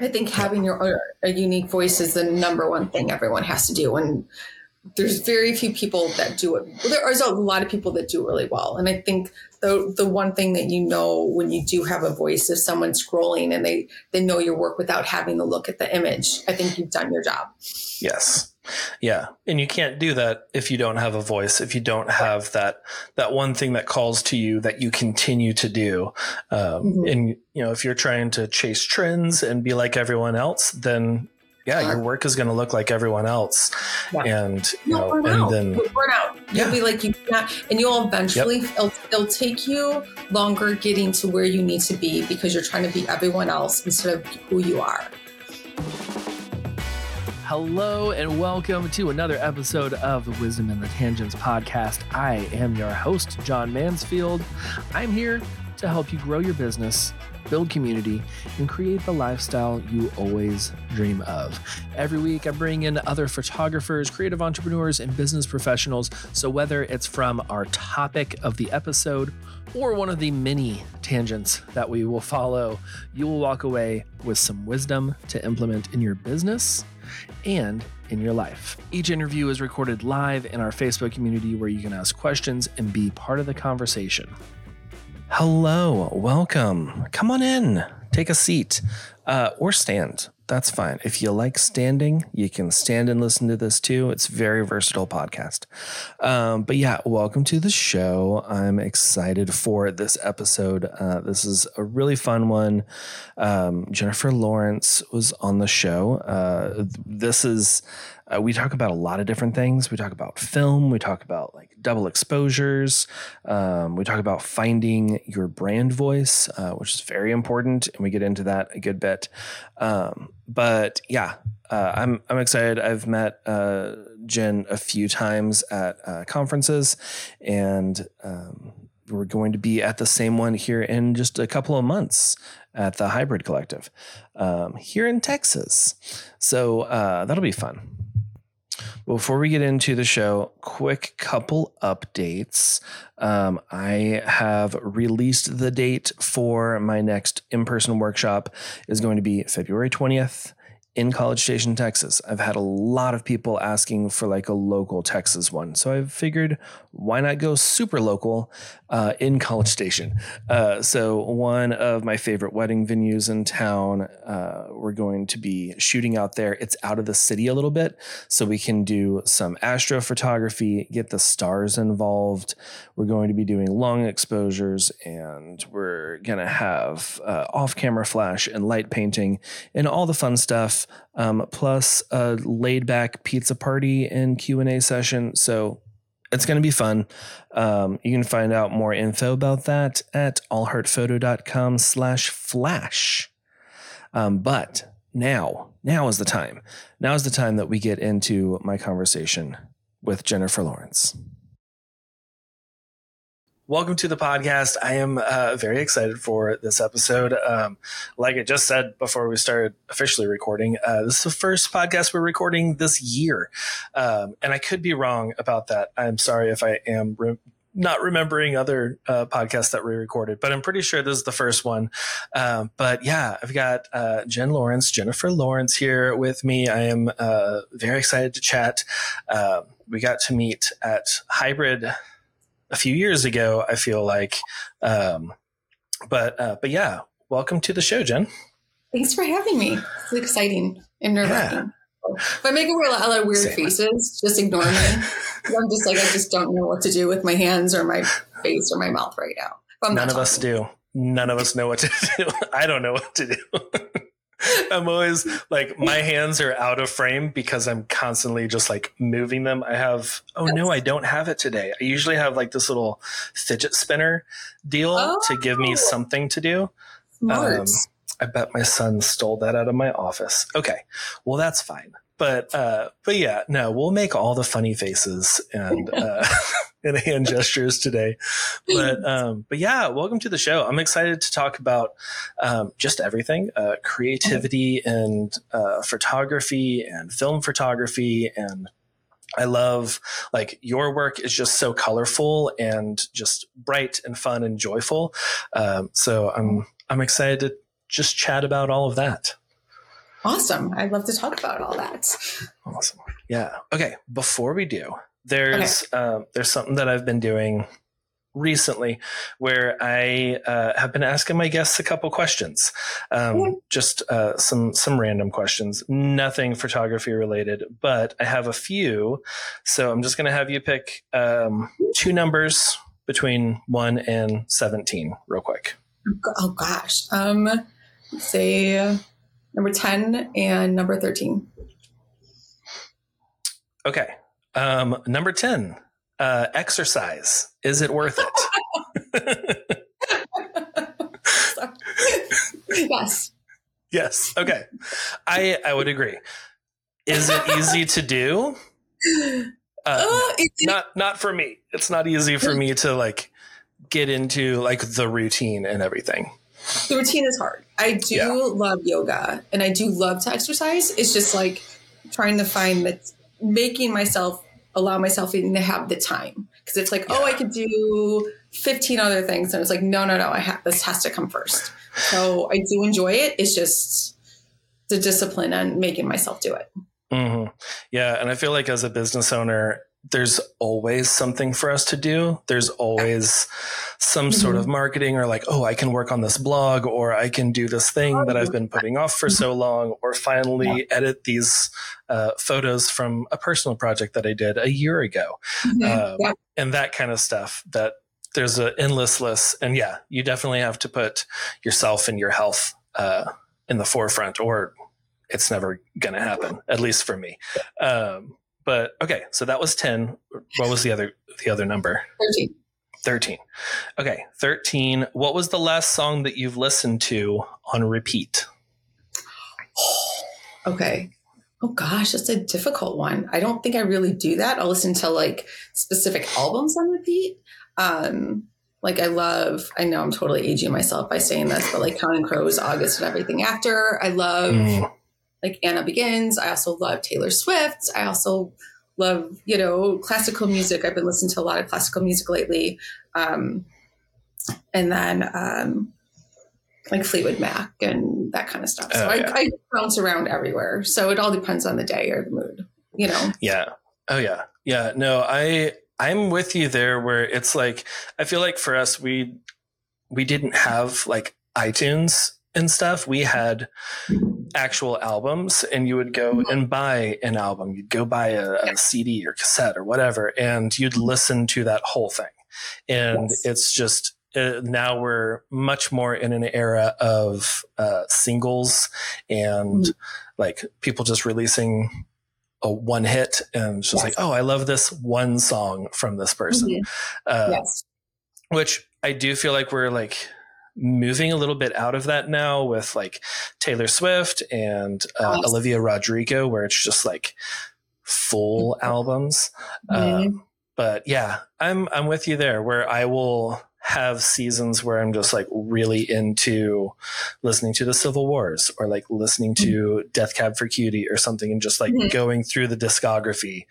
I think having your a unique voice is the number one thing everyone has to do. And there's very few people that do it. Well, there are a lot of people that do really well. And I think the the one thing that you know when you do have a voice, if someone's scrolling and they they know your work without having to look at the image, I think you've done your job. Yes. Yeah. And you can't do that if you don't have a voice, if you don't have that, that one thing that calls to you that you continue to do. Um, mm-hmm. and, you know, if you're trying to chase trends and be like everyone else, then yeah, your uh, work is going to look like everyone else, yeah. and you know, and out. then you'll burn out. Yeah. You'll be like you can't, and you'll eventually yep. it'll, it'll, take you longer getting to where you need to be because you're trying to be everyone else instead of who you are. Hello and welcome to another episode of the Wisdom and the Tangents podcast. I am your host, John Mansfield. I'm here to help you grow your business, build community, and create the lifestyle you always dream of. Every week, I bring in other photographers, creative entrepreneurs, and business professionals. So, whether it's from our topic of the episode or one of the many tangents that we will follow, you will walk away with some wisdom to implement in your business and in your life. Each interview is recorded live in our Facebook community where you can ask questions and be part of the conversation. Hello, welcome. Come on in, take a seat uh, or stand that's fine. If you like standing, you can stand and listen to this too. It's very versatile podcast. Um, but yeah, welcome to the show. I'm excited for this episode. Uh, this is a really fun one. Um, Jennifer Lawrence was on the show. Uh, this is uh, we talk about a lot of different things. We talk about film. We talk about like double exposures. Um, we talk about finding your brand voice, uh, which is very important, and we get into that a good bit. Um, but yeah, uh, I'm I'm excited. I've met uh, Jen a few times at uh, conferences, and um, we're going to be at the same one here in just a couple of months at the Hybrid Collective um, here in Texas. So uh, that'll be fun. Before we get into the show, quick couple updates. Um, I have released the date for my next in person workshop is going to be February 20th in College Station, Texas. I've had a lot of people asking for like a local Texas one. So I figured why not go super local uh, in College Station? Uh, so, one of my favorite wedding venues in town, uh, we're going to be shooting out there. It's out of the city a little bit, so we can do some astrophotography, get the stars involved. We're going to be doing long exposures, and we're going to have uh, off camera flash and light painting and all the fun stuff. Um, plus a laid back pizza party and Q and A session. So it's going to be fun. Um, you can find out more info about that at allheartphoto.com slash flash. Um, but now, now is the time. Now is the time that we get into my conversation with Jennifer Lawrence. Welcome to the podcast. I am uh, very excited for this episode. Um, like I just said before we started officially recording, uh, this is the first podcast we're recording this year. Um, and I could be wrong about that. I'm sorry if I am re- not remembering other uh, podcasts that we recorded, but I'm pretty sure this is the first one. Um, but yeah, I've got uh, Jen Lawrence, Jennifer Lawrence here with me. I am uh, very excited to chat. Uh, we got to meet at Hybrid a few years ago. I feel like, um, but uh, but yeah, welcome to the show, Jen. Thanks for having me. It's exciting and nerve wracking. Yeah. If I make a lot of weird Same. faces, just ignore me. I'm just like I just don't know what to do with my hands or my face or my mouth right now. None of us do. None of us know what to do. I don't know what to do. I'm always like my hands are out of frame because I'm constantly just like moving them. I have oh no, I don't have it today. I usually have like this little fidget spinner deal oh. to give me oh. something to do. Um, I bet my son stole that out of my office. Okay, well that's fine. But uh, but yeah, no, we'll make all the funny faces and. Uh, and hand gestures today. But um, but yeah, welcome to the show. I'm excited to talk about um, just everything, uh, creativity and uh, photography and film photography and. I love like your work is just so colorful and just bright and fun and joyful. Um, so I'm I'm excited to just chat about all of that. Awesome. I'd love to talk about all that. Awesome. Yeah. Okay. Before we do, there's okay. uh, there's something that I've been doing recently where I uh, have been asking my guests a couple questions, um, just uh, some some random questions, nothing photography related, but I have a few. So I'm just going to have you pick um, two numbers between one and seventeen, real quick. Oh gosh, um, say number ten and number thirteen. Okay, um, number ten uh, exercise. Is it worth it? yes. Yes. Okay. I I would agree. Is it easy to do? Uh, uh, not not for me. It's not easy for me to like get into like the routine and everything. The routine is hard. I do yeah. love yoga and I do love to exercise. It's just like trying to find that making myself allow myself to have the time because it's like, yeah. oh, I could do 15 other things. And it's like, no, no, no, I have, this has to come first. So I do enjoy it. It's just the discipline and making myself do it. Mm-hmm. Yeah. And I feel like as a business owner, there's always something for us to do. There's always some mm-hmm. sort of marketing or like, oh, I can work on this blog or I can do this thing that I've been putting off for so long or finally yeah. edit these uh, photos from a personal project that I did a year ago. Mm-hmm. Um, yeah. And that kind of stuff that there's an endless list. And yeah, you definitely have to put yourself and your health uh, in the forefront or it's never going to happen, at least for me. Um, but okay, so that was 10. What was the other the other number? 13. 13. Okay, 13. What was the last song that you've listened to on repeat? okay. Oh gosh, that's a difficult one. I don't think I really do that. I'll listen to like specific albums on repeat. Um, like I love, I know I'm totally aging myself by saying this, but like Counting Crows, August and everything after. I love mm like Anna Begins. I also love Taylor Swift. I also love, you know, classical music. I've been listening to a lot of classical music lately. Um, and then um, like Fleetwood Mac and that kind of stuff. So oh, yeah. I, I bounce around everywhere. So it all depends on the day or the mood, you know? Yeah. Oh yeah. Yeah. No, I, I'm with you there where it's like, I feel like for us, we, we didn't have like iTunes and stuff. We had actual albums and you would go and buy an album. You'd go buy a, a CD or cassette or whatever, and you'd listen to that whole thing. And yes. it's just, uh, now we're much more in an era of uh, singles and mm-hmm. like people just releasing a one hit and just yes. like, oh, I love this one song from this person. Mm-hmm. Uh, yes. Which I do feel like we're like moving a little bit out of that now with like Taylor Swift and uh, Olivia Rodrigo, where it's just like full mm-hmm. albums. Mm-hmm. Um, but yeah, I'm I'm with you there. Where I will have seasons where I'm just like really into listening to the Civil Wars or like listening to mm-hmm. Death Cab for Cutie or something, and just like mm-hmm. going through the discography.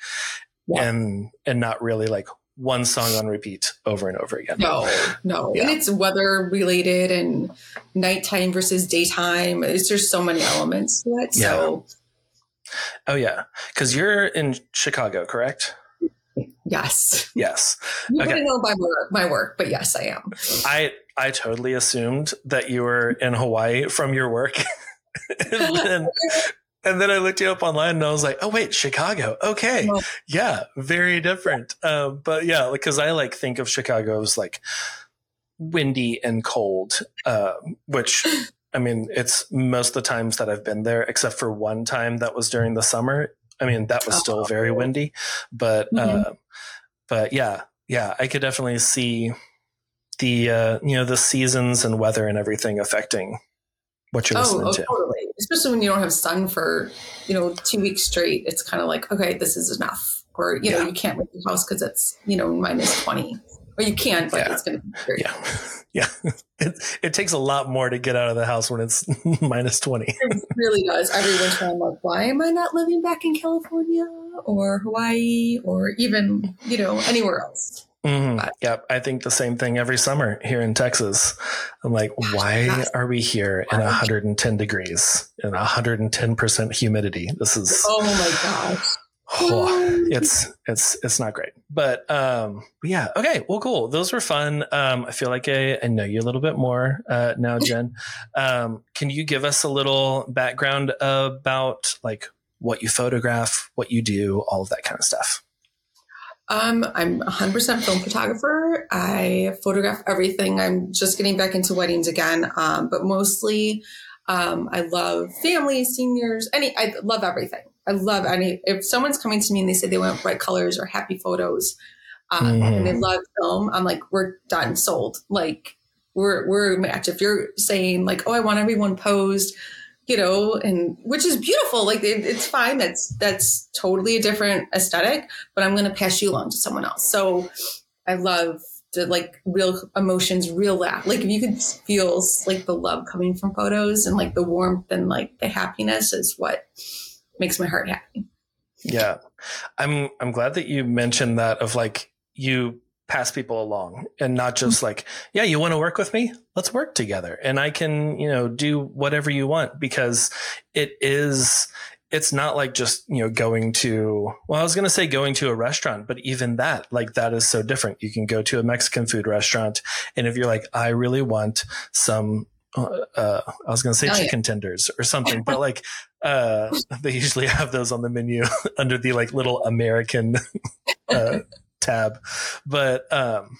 Yeah. and and not really like one song on repeat over and over again. No, no. Yeah. And it's weather related and nighttime versus daytime. It's just so many elements to it. Yeah. So Oh yeah. Cause you're in Chicago, correct? Yes. Yes. You okay. not know my work, my work, but yes, I am. I I totally assumed that you were in Hawaii from your work. and then and then I looked you up online and I was like, oh, wait, Chicago. Okay. Yeah. Very different. Uh, but yeah, because I like think of Chicago as like windy and cold, uh, which I mean, it's most of the times that I've been there, except for one time that was during the summer. I mean, that was still oh. very windy, but, mm-hmm. uh, but yeah, yeah, I could definitely see the, uh, you know, the seasons and weather and everything affecting what you're oh, listening oh, to. Totally. Especially when you don't have sun for you know two weeks straight it's kind of like okay this is enough. Or you know you can't leave the house because it's you know minus 20 or you can't, but yeah. it's going to be very yeah. Yeah. It, it takes a lot more to get out of the house when it's minus 20 it really does. Every winter i'm like why am i not living back in california or hawaii or even you know anywhere else Mm-hmm. Yep. I think the same thing every summer here in Texas. I'm like, why are we here in 110 degrees and 110% humidity? This is, oh my gosh. Oh, it's it's it's not great but um yeah okay well cool those were fun um i feel like i, I know you a little bit more uh now jen um can you give us a little background about like what you photograph what you do all of that kind of stuff um, I'm 100% film photographer. I photograph everything. I'm just getting back into weddings again, um, but mostly um, I love families, seniors, any. I love everything. I love any. If someone's coming to me and they say they want bright colors or happy photos, um, mm-hmm. and they love film, I'm like, we're done, sold. Like we're we're a match. If you're saying like, oh, I want everyone posed you know, and which is beautiful. Like it, it's fine. That's that's totally a different aesthetic, but I'm going to pass you along to someone else. So I love the like real emotions, real laugh. Like if you could feel like the love coming from photos and like the warmth and like the happiness is what makes my heart happy. Yeah. I'm I'm glad that you mentioned that of like you pass people along and not just like, yeah, you want to work with me? Let's work together. And I can, you know, do whatever you want because it is, it's not like just, you know, going to, well, I was going to say going to a restaurant, but even that, like that is so different. You can go to a Mexican food restaurant. And if you're like, I really want some uh, uh, I was going to say oh, chicken yeah. tenders or something, but like, uh, they usually have those on the menu under the like little American, uh, tab, but um,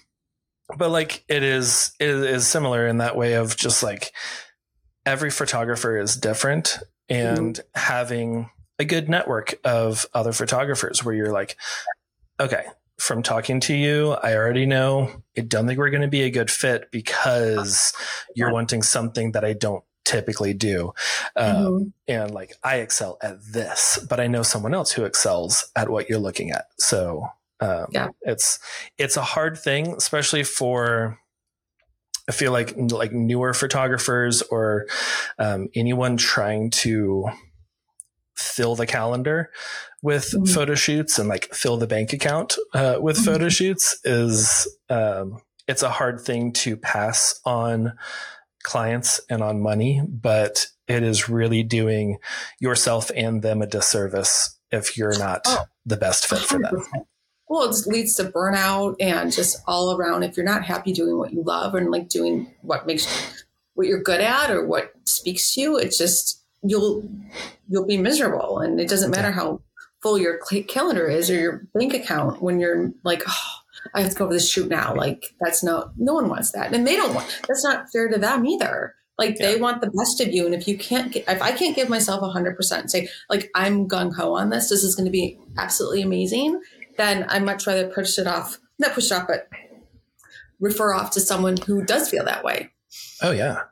but like it is it is similar in that way of just like every photographer is different and mm-hmm. having a good network of other photographers where you're like, okay, from talking to you, I already know I don't think we're going to be a good fit because you're wanting something that I don't typically do. Um, mm-hmm. And like, I excel at this, but I know someone else who excels at what you're looking at. So um, yeah. It's it's a hard thing, especially for I feel like like newer photographers or um, anyone trying to fill the calendar with mm-hmm. photo shoots and like fill the bank account uh, with mm-hmm. photo shoots is um, it's a hard thing to pass on clients and on money, but it is really doing yourself and them a disservice if you're not oh, the best fit 100%. for them well, it just leads to burnout and just all around. If you're not happy doing what you love and like doing what makes what you're good at or what speaks to you, it's just you'll you'll be miserable, and it doesn't matter how full your calendar is or your bank account when you're like, oh, I have to go to this shoot now. Like that's not no one wants that, and they don't want. That's not fair to them either. Like yeah. they want the best of you, and if you can't, get, if I can't give myself hundred percent, say like I'm gung ho on this, this is going to be absolutely amazing then I'd much rather push it off, not push it off, but refer off to someone who does feel that way. Oh, yeah.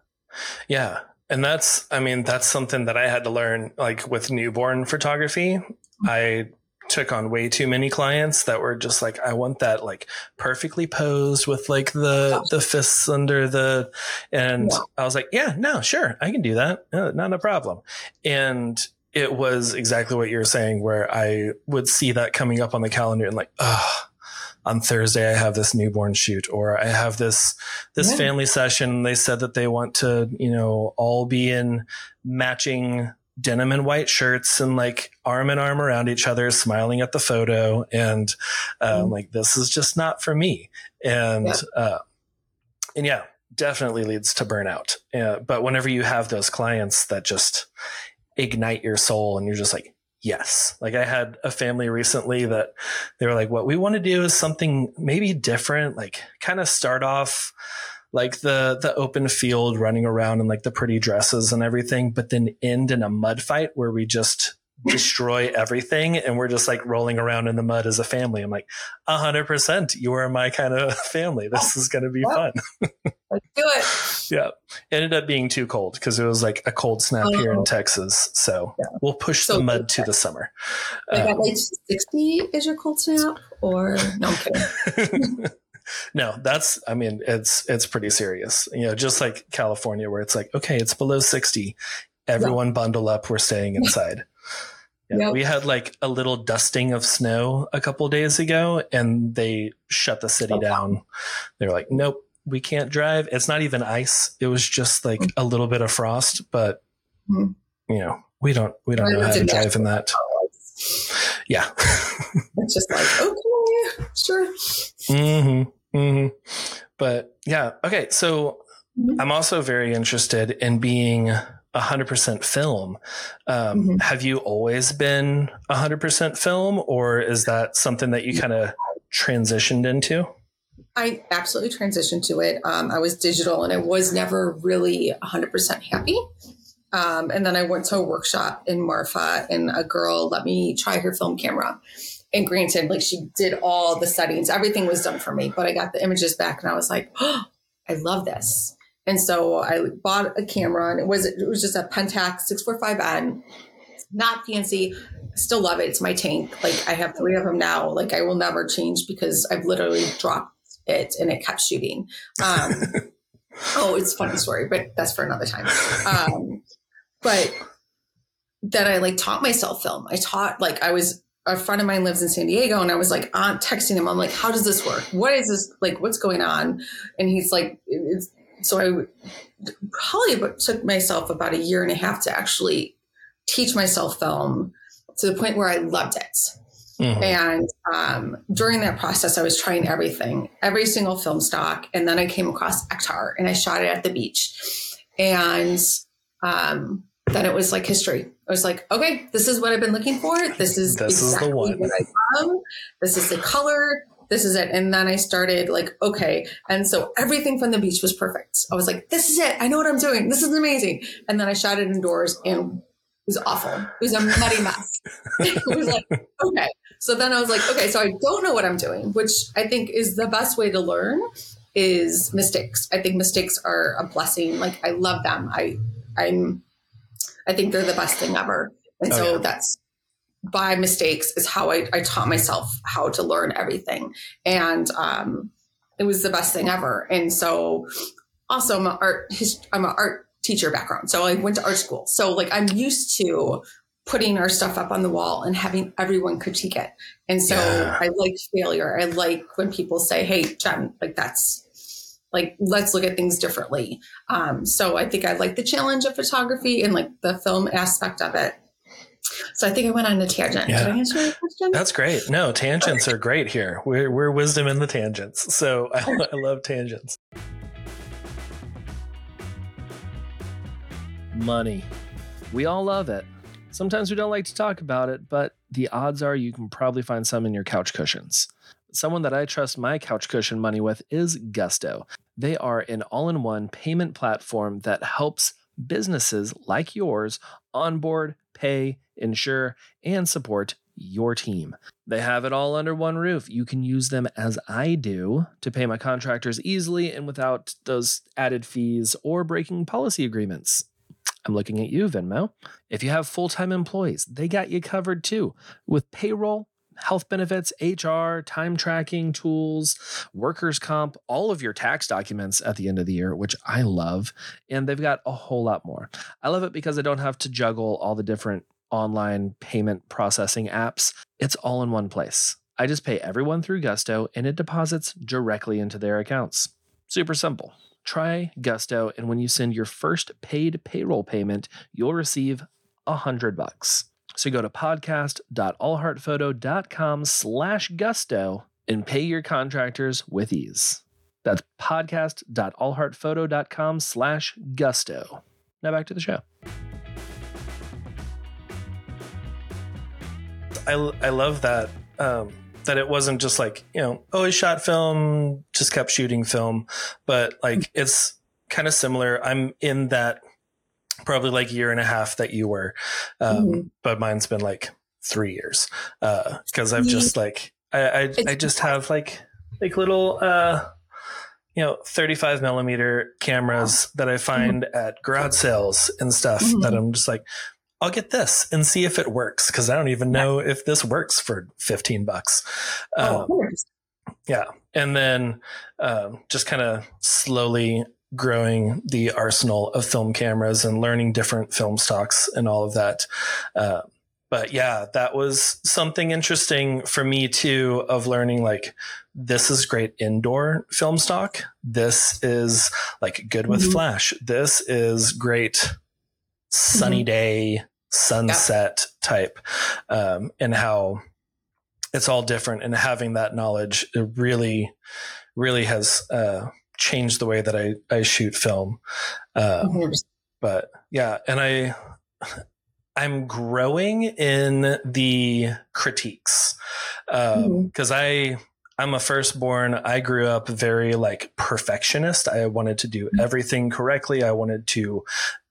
Yeah. And that's, I mean, that's something that I had to learn like with newborn photography. I took on way too many clients that were just like I want that like perfectly posed with like the the fists under the and yeah. I was like yeah no sure I can do that no, not a problem and it was exactly what you're saying, where I would see that coming up on the calendar and like, oh, on Thursday I have this newborn shoot, or I have this this yeah. family session. They said that they want to, you know, all be in matching denim and white shirts and like arm in arm around each other, smiling at the photo. And um, mm. like, this is just not for me. And yeah. Uh, and yeah, definitely leads to burnout. Uh, but whenever you have those clients that just ignite your soul and you're just like yes. Like i had a family recently that they were like what we want to do is something maybe different like kind of start off like the the open field running around in like the pretty dresses and everything but then end in a mud fight where we just destroy everything and we're just like rolling around in the mud as a family i'm like 100% you are my kind of family this is going to be fun let's do it yeah ended up being too cold because it was like a cold snap oh. here in texas so yeah. we'll push so the mud to the summer like um, at 60 is your cold snap or no no, that's I mean it's it's pretty serious. You know, just like California where it's like, okay, it's below 60. Everyone yeah. bundle up, we're staying inside. Yeah, Yep. we had like a little dusting of snow a couple days ago, and they shut the city down. They're like, "Nope, we can't drive." It's not even ice; it was just like a little bit of frost. But Mhm. you know, we don't we don't know how to drive in that. Yeah. It's just like, okay, sure. hmm hmm But yeah, okay. So Mhm. I'm also very interested in being 100% film. Um, Mhm. Have you always been 100% film, or is that something that you kind of transitioned into? I absolutely transitioned to it. Um, I was digital and I was never really 100% happy. Um, and then I went to a workshop in Marfa and a girl let me try her film camera. And granted, like she did all the settings, everything was done for me, but I got the images back and I was like, oh, I love this. And so I bought a camera and it was it was just a Pentax 645N, not fancy. Still love it. It's my tank. Like I have three of them now. Like I will never change because I've literally dropped it and it kept shooting. Um, oh, it's a funny story, but that's for another time. Um, but then I like taught myself film. I taught like I was a friend of mine lives in San Diego and I was like on texting him. I'm like, how does this work? What is this like? What's going on? And he's like, it's so I probably took myself about a year and a half to actually teach myself film to the point where I loved it. Mhm. And um, during that process, I was trying everything, every single film stock. And then I came across Ektar and I shot it at the beach. And um, then it was like history. I was like, okay, this is what I've been looking for. This is This is the one. what I love. This is the color. This is it. And then I started like, okay. And so everything from the beach was perfect. I was like, this is it. I know what I'm doing. This is amazing. And then I shot it indoors and it was awful. It was a muddy mess. it was like, okay. So then I was like, okay, so I don't know what I'm doing, which I think is the best way to learn is mistakes. I think mistakes are a blessing. Like I love them. I I'm I think they're the best thing ever. And Oh, so yeah. that's by mistakes is how I, I taught myself how to learn everything. And um it was the best thing ever. And so also I'm an art I'm an art teacher background. So I went to art school. So like I'm used to putting our stuff up on the wall and having everyone critique it. And so Yeah. I like failure. I like when people say, Hey, Jen, like that's like, let's look at things differently. Um, so I think I like the challenge of photography and like the film aspect of it. So I think I went on a tangent. Yeah. Did I answer your question? That's great. No, tangents are great here. We're, we're wisdom in the tangents. So I, oh. I love tangents. Money. We all love it. Sometimes we don't like to talk about it, but the odds are you can probably find some in your couch cushions. Someone that I trust my couch cushion money with is Gusto. They are an all in one payment platform that helps businesses like yours onboard, pay, insure, and support your team. They have it all under one roof. You can use them as I do to pay my contractors easily and without those added fees or breaking policy agreements. I'm looking at you, Venmo. If you have full time employees, they got you covered too with payroll, health benefits, HR, time tracking tools, workers' comp, all of your tax documents at the end of the year, which I love. And they've got a whole lot more. I love it because I don't have to juggle all the different online payment processing apps. It's all in one place. I just pay everyone through Gusto and it deposits directly into their accounts. Super simple. Try Gusto, and when you send your first paid payroll payment, you'll receive a hundred bucks. So go to podcast.allheartphoto.com slash gusto and pay your contractors with ease. That's podcast.allheartphoto.com slash gusto. Now back to the show. I, I love that um, that it wasn't just like you know oh he shot film just kept shooting film but like it's kind of similar i'm in that probably like a year and a half that you were um, Mhm. but mine's been like three years because i've just like I, I i just have like like little uh you know 35 millimeter cameras that i find at garage sales and stuff that Mhm. i'm just like I'll get this and see if it works because I don't even know if this works for 15 bucks. Oh, Um, yeah. And then um, just kind of slowly growing the arsenal of film cameras and learning different film stocks and all of that. Uh, but yeah, that was something interesting for me too of learning like this is great indoor film stock. This is like good with mm-hmm. flash. This is great sunny mm-hmm. day sunset yeah. type um, and how it's all different and having that knowledge it really really has uh, changed the way that I, I shoot film. Um, mm-hmm. But yeah, and I I'm growing in the critiques because um, mm-hmm. I I'm a firstborn. I grew up very like perfectionist. I wanted to do mm-hmm. everything correctly. I wanted to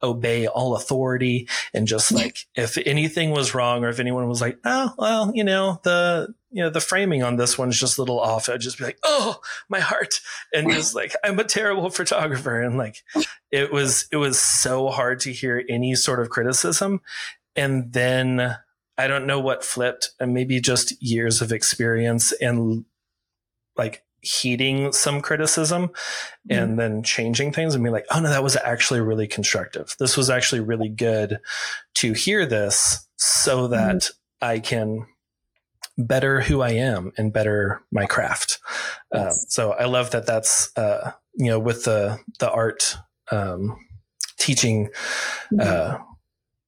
obey all authority and just like if anything was wrong or if anyone was like, oh well, you know the you know the framing on this one's just a little off. I'd just be like, oh my heart, and just like I'm a terrible photographer, and like it was it was so hard to hear any sort of criticism, and then. I don't know what flipped, and maybe just years of experience and like heeding some criticism mm-hmm. and then changing things and be like, oh no, that was actually really constructive. This was actually really good to hear this so mm-hmm. that mm-hmm. I can better who I am and better my craft. Uh, yes. Uh, so I love that that's, uh, you know, with the, the art, um, teaching, mm-hmm. uh,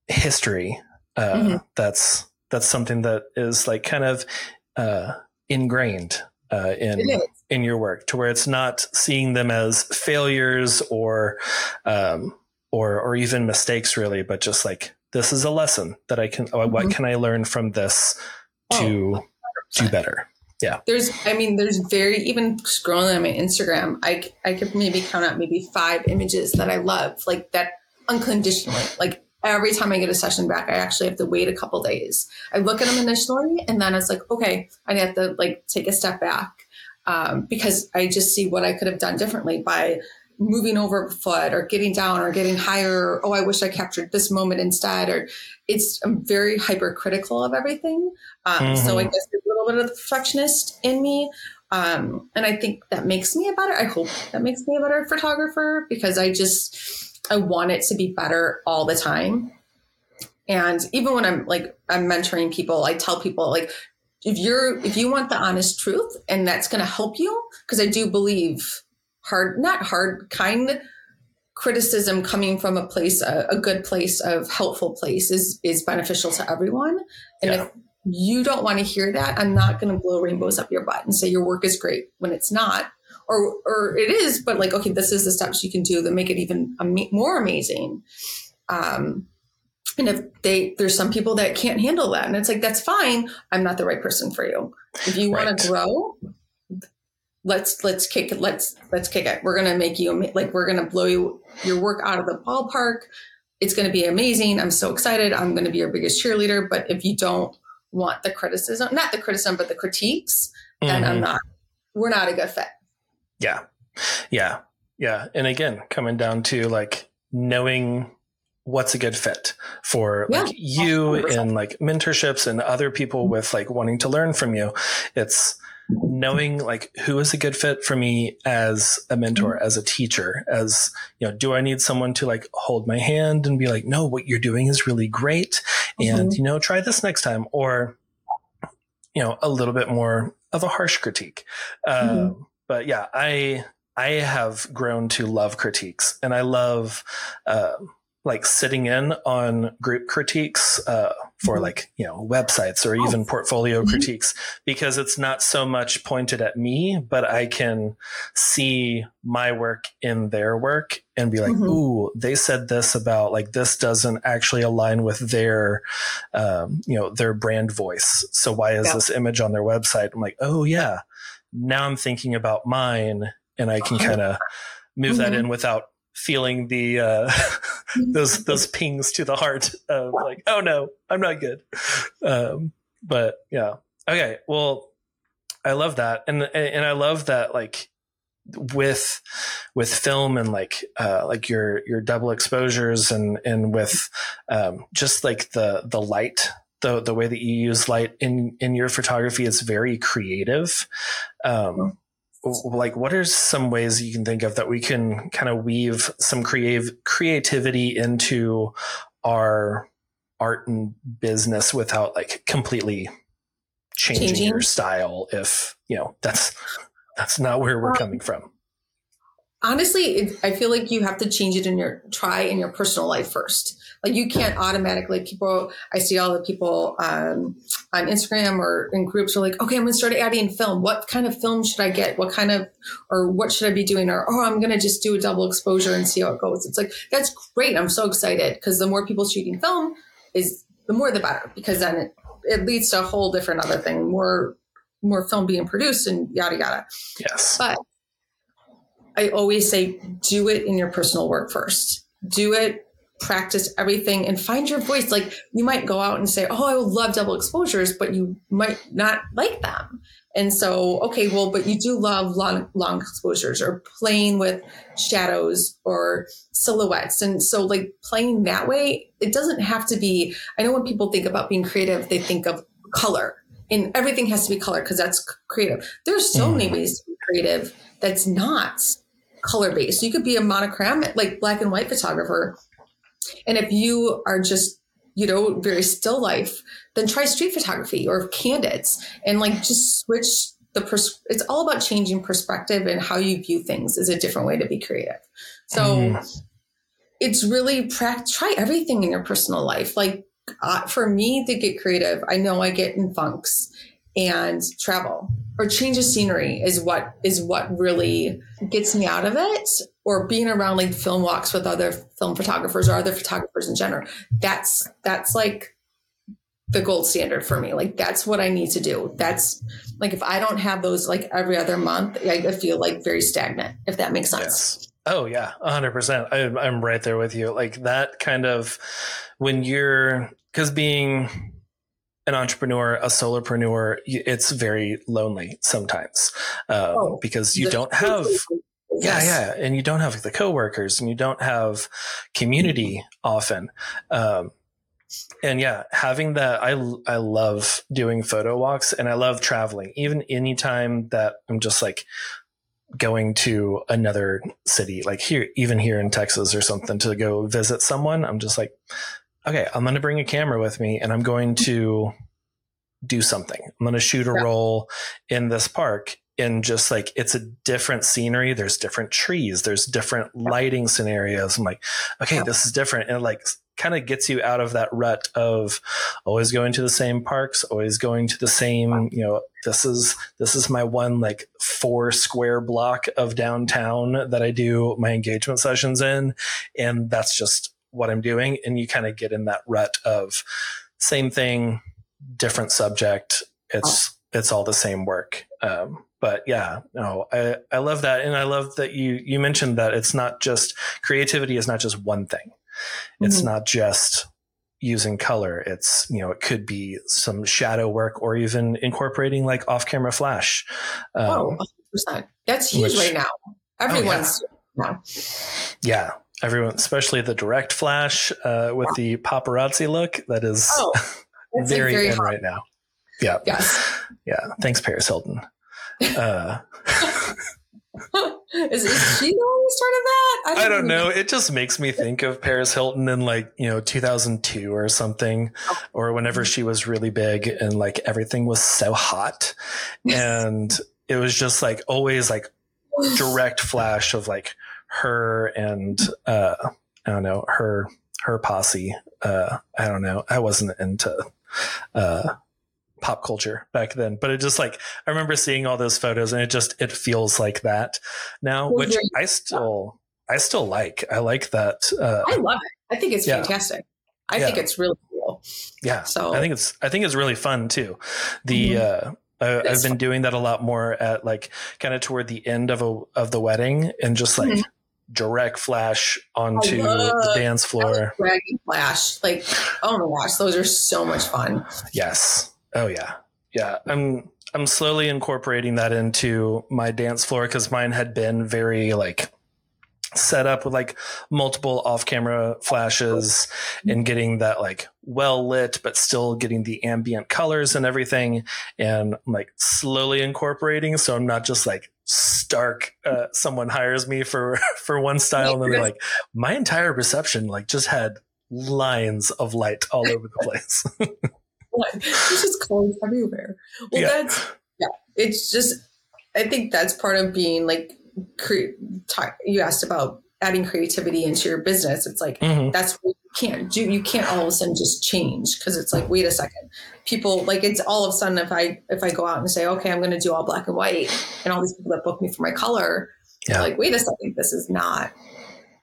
history, uh, mm-hmm. that's, that's something that is like kind of, uh, ingrained uh, in in your work, to where it's not seeing them as failures or um, or or even mistakes, really, but just like this is a lesson that I can. Mm-hmm. What can I learn from this to oh, do better? Yeah. There's, I mean, there's very even scrolling on my Instagram, I I could maybe count out maybe five images that I love, like that unconditionally, like every time I get a session back, I actually have to wait a couple days. I look at them initially, and then it's like, okay, I have to like take a step back um, because I just see what I could have done differently by moving over a foot or getting down or getting higher. Or, oh, I wish I captured this moment instead. Or it's I'm very hypercritical of everything. Um, mm-hmm. So I guess there's a little bit of the perfectionist in me. Um, and I think that makes me a better. I hope that makes me a better photographer because I just I want it to be better all the time. And even when I'm like I'm mentoring people, I tell people like if you're if you want the honest truth and that's going to help you because I do believe hard not hard kind criticism coming from a place a, a, good place of helpful place is is beneficial to everyone and yeah. if you don't want to hear that i'm not going to blow rainbows up your butt and say your work is great when it's not or or it is, but like okay, this is the steps you can do that make it even more amazing. Um, and if they there's some people that can't handle that, and it's like that's fine. I'm not the right person for you. If you right. want to grow, let's let's kick it. Let's let's kick it. We're gonna make you like we're gonna blow you your work out of the ballpark. It's gonna be amazing. I'm so excited. I'm gonna be your biggest cheerleader. But if you don't want the criticism, not the criticism, but the critiques, mm-hmm. then I'm mm-hmm. not. We're not a good fit. Yeah. Yeah. Yeah. And again, coming down to like knowing what's a good fit for yeah, like you and like mentorships and other people with like wanting to learn from you. It's knowing like who is a good fit for me as a mentor, as a teacher, as you know, do I need someone to like hold my hand and be like, no, what you're doing is really great. And, mm-hmm. you know, try this next time or, you know, a little bit more of a harsh critique. Mm-hmm. Um, but yeah, I I have grown to love critiques, and I love uh, like sitting in on group critiques uh, for mm-hmm. like you know websites or even oh. portfolio mm-hmm. critiques because it's not so much pointed at me, but I can see my work in their work and be like, mm-hmm. "Ooh, they said this about like this doesn't actually align with their um, you know their brand voice. So why is yeah. this image on their website?" I'm like, "Oh yeah." Now I'm thinking about mine and I can kind of move mm-hmm. that in without feeling the uh, those those pings to the heart of like, oh no, I'm not good. Um, but yeah, okay. Well, I love that, and and I love that like with with film and like uh, like your your double exposures and and with um, just like the the light the the way that you use light in in your photography is very creative. Um, like what are some ways you can think of that we can kind of weave some creative creativity into our art and business without like completely changing, Changing. your style if you know that's that's not where we're coming from honestly it, i feel like you have to change it in your try in your personal life first. Like you can't automatically people i see all the people um, on instagram or in groups are like okay i'm going to start adding film. What kind of film should i get? What kind of or what should i be doing? Or oh i'm going to just do a double exposure and see how it goes. It's like that's great. I'm so excited because the more people shooting film is the more the better because then it, it leads to a whole different other thing more more film being produced and yada yada. Yes. But I always say, do it in your personal work first. Do it, practice everything, and find your voice. Like you might go out and say, Oh, I would love double exposures, but you might not like them. And so, okay, well, but you do love long, long exposures or playing with shadows or silhouettes. And so, like playing that way, it doesn't have to be. I know when people think about being creative, they think of color and everything has to be color because that's creative. There's so mm. many ways to be creative that's not color based. You could be a monochromatic, like black and white photographer. And if you are just, you know, very still life, then try street photography or candids and like just switch the pers- it's all about changing perspective and how you view things is a different way to be creative. So it's really pra- try everything in your personal life. Like uh, for me to get creative, I know I get in funks and travel. Or change of scenery is what is what really gets me out of it. Or being around like film walks with other film photographers or other photographers in general. That's that's like the gold standard for me. Like that's what i need to do. That's like if i don't have those like every other month i feel like very stagnant if that makes sense. Yes. Oh yeah, hundred percent. I'm I'm right there with you. Like that kind of when you're because being an entrepreneur, a solopreneur, it's very lonely sometimes um, Oh, because you don't have yeah Yes. yeah and you don't have the coworkers and you don't have community often um, and yeah having that i i love doing photo walks and i love traveling. Even anytime that i'm just like going to another city like here even here in texas or something to go visit someone i'm just like okay i'm going to bring a camera with me and i'm going to do something. I'm going to shoot a Yeah. roll in this park and just like it's a different scenery. There's different trees. There's different lighting scenarios. I'm like okay Yeah. this is different. And it like kind of gets you out of that rut of always going to the same parks always going to the same you know this is this is my one like four square block of downtown that i do my engagement sessions in. And that's just what i'm doing and you kind of get in that rut of same thing different subject it's it's all the same work um, but yeah no I, I love that and i love that you you mentioned that it's not just creativity is not just one thing. It's Mhm. not just using color it's you know it could be some shadow work or even incorporating like off-camera flash um, oh 100% that's huge which- right now. Everyone's now. Yeah everyone especially the direct flash uh, with the paparazzi look that is oh very, very in hot. right now. Yeah. Yes. Yeah. Thanks paris hilton. Uh, is, is she the one who started that? I don't even know. It just makes me think of Paris Hilton in like, you know, 2002 or something, or whenever she was really big and like everything was so hot. And it was just like always like direct flash of like her and, uh, I don't know, her, her posse. Uh, I don't know. I wasn't into, uh, pop culture back then but it just like i remember seeing all those photos and it just it feels like that now Well, which i still i still like i like that uh I love it. I think it's Yeah. fantastic. I Yeah. think it's really cool. yeah So i think it's i think it's really fun too the uh I, I've It's been doing that a lot more at like kind of toward the end of a of the wedding and just like Mhm. Direct flash onto the dance floor. Dragon Flash, like oh my gosh, those are so much fun. Yes. Oh yeah. Yeah. I'm I'm slowly incorporating that into my dance floor because mine had been very like set up with like multiple off-camera flashes and getting that like well lit but still getting the ambient colors and everything and I'm like slowly incorporating so I'm not just like stark uh, someone hires me for for one style and then they're like my entire reception like just had lines of light all over the place. There's just colors everywhere. Well, Yeah. that's yeah. It's just I think that's part of being like cre- you asked about adding creativity into your business. It's like Mhm. that's what you can't do. You can't all of a sudden just change because it's like wait a second. People like it's all of a sudden if I if I go out and say okay I'm going to do all black and white and all these people that book me for my color Yeah. like wait a second this is not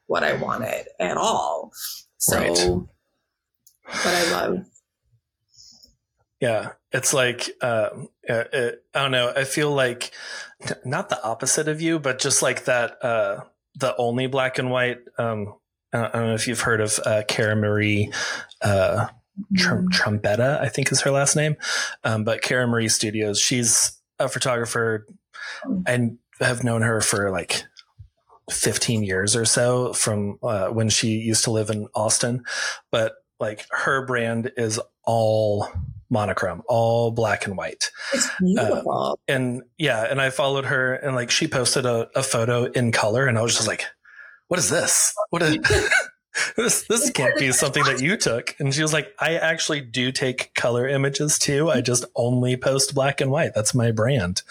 what I wanted at all. So, Right. but I love Yeah, it's like uh, uh, uh, I don't know. I feel like not the opposite of you, but just like that. Uh, the only black and white. Um, I don't know if you've heard of uh, Cara Marie uh, Trum- Trumpetta, I think is her last name. Um, but Cara Marie Studios. She's a photographer, and have known her for like 15 years or so from uh, when she used to live in Austin. But like her brand is all monochrome, all black and white. It's beautiful. And yeah, and I followed her and like she posted a, a photo in color and I was just like, what is this? What is this? This can't be something that you took. And she was like, I actually do take color images too. I just only post black and white. That's my brand.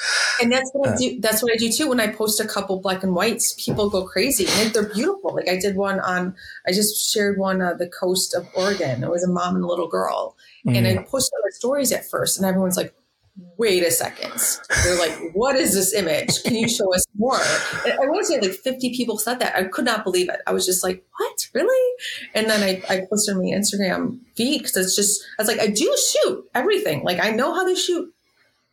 and that's what uh, I do. That's what I do too. When I post a couple black and whites, people go crazy. And they're beautiful. Like I did one on. I just shared one on the coast of Oregon. It was a mom and a little girl, and I posted my stories at first, and everyone's like. Wait a second. They're like, what is this image? Can you show us more? And I want to say like 50 people said that. I could not believe it. I was just like, what? Really? And then I, I posted on my Instagram feed because it's just, I was like, I do shoot everything. Like I know how to shoot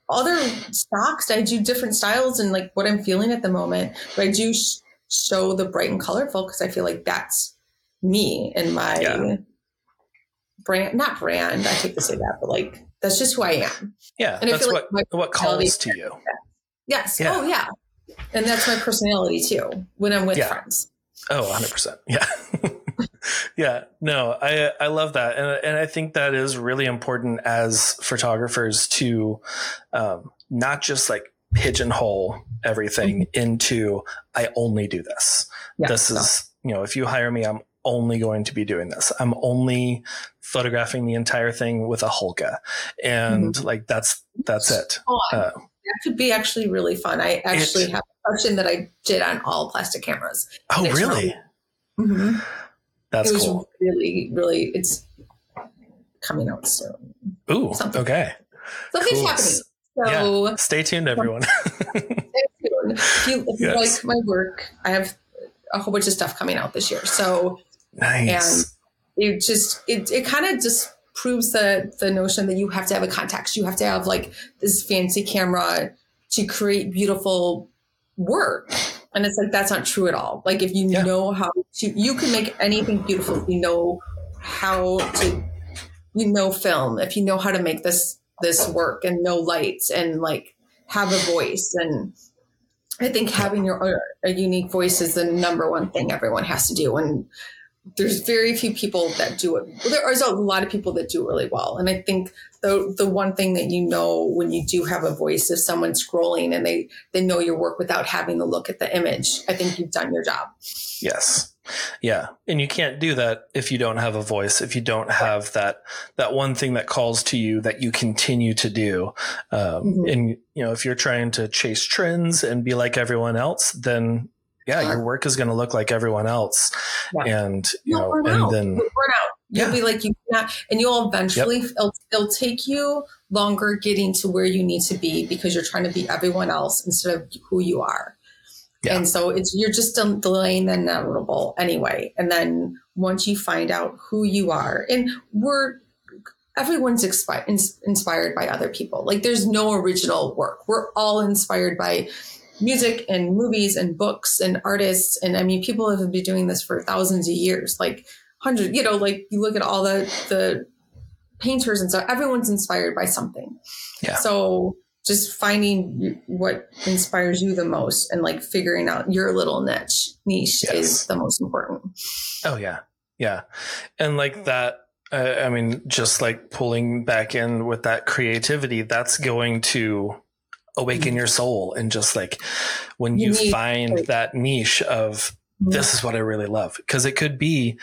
other stocks. I do different styles and like what I'm feeling at the moment. But I do sh- show the bright and colorful because I feel like that's me and my Yeah. Brand. Not brand. I hate to say that, but like that's just who I am. Yeah, And I that's what like my what calls to you. Yes. Yeah. Oh yeah. And that's my personality too when I'm with Yeah. friends. Oh, 100%. Yeah. yeah. No, I I love that. And and I think that is really important as photographers to um, not just like pigeonhole everything into I only do this. Yeah. this is, you know, if you hire me, I'm only going to be doing this. I'm only photographing the entire thing with a Holga. And like that's that's it. Uh, that could be actually really fun. I actually It- have a question that I did on all plastic cameras. oh, really? Mhm. That's cool. really, really. It's coming out soon. Ooh, something. okay. Something's Cool. happening. So Yeah. Stay tuned, everyone. stay tuned. if you, if you like my work, I have a whole bunch of stuff coming out this year. So nice. And it just it, it kind of just proves the the notion that you have to have a context. You have to have like this fancy camera to create beautiful work. And it's like that's not true at all. Like if you Yeah. know how to you can make anything beautiful if you know how to you know film, if you know how to make this this work and know lights and like have a voice and I think having your a unique voice is the number one thing everyone has to do and there's very few people that do it. Well, there is a lot of people that do it really well. And I think the the one thing that you know when you do have a voice, if someone's scrolling and they they know your work without having to look at the image, I think you've done your job. Yes. Yeah. And you can't do that if you don't have a voice, if you don't have that that one thing that calls to you that you continue to do. Um, Mhm. And you know, if you're trying to chase trends and be like everyone else, then yeah, your work is going to look like everyone else. Yeah. And you know, and out. then You'll burn out. You'll Yeah. be like you cannot, and you'll eventually it'll, it'll take you longer getting to where you need to be because you're trying to be everyone else instead of who you are. Yeah. And so it's you're just delaying the inevitable anyway. And then once you find out who you are, and we're everyone's expi- inspired by other people. Like there's no original work. We're all inspired by music and movies and books and artists. And I mean, people have been doing this for thousands of years, like hundreds, you know, like you look at all the, the painters and stuff, everyone's inspired by something. Yeah. So just finding what inspires you the most and like figuring out your little niche niche Yes. is the most important. Oh yeah, yeah, and like that. Uh, I mean, just like pulling back in with that creativity, that's going to awaken your soul, and just like when you, You find that niche of this is what I really love, because it could be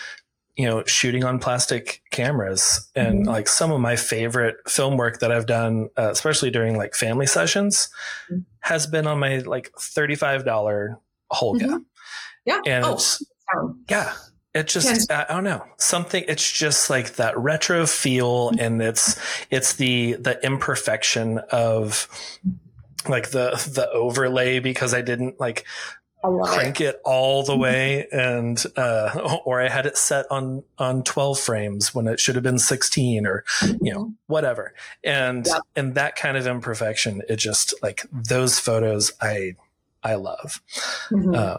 you know shooting on plastic cameras and Mhm. like some of my favorite film work that I've done, uh, especially during like family sessions, Mhm. has been on my like thirty five dollar Holga, Mhm. Yeah. and oh, it's yeah. It just Yes. I I don't know something. It's just like that retro feel, and it's it's the the imperfection of like the the overlay because I didn't like love it. crank it all the way and uh or I had it set on on 12 frames when it should have been 16 or you know whatever and Yeah. and that kind of imperfection it just like those photos I I love Mhm. uh,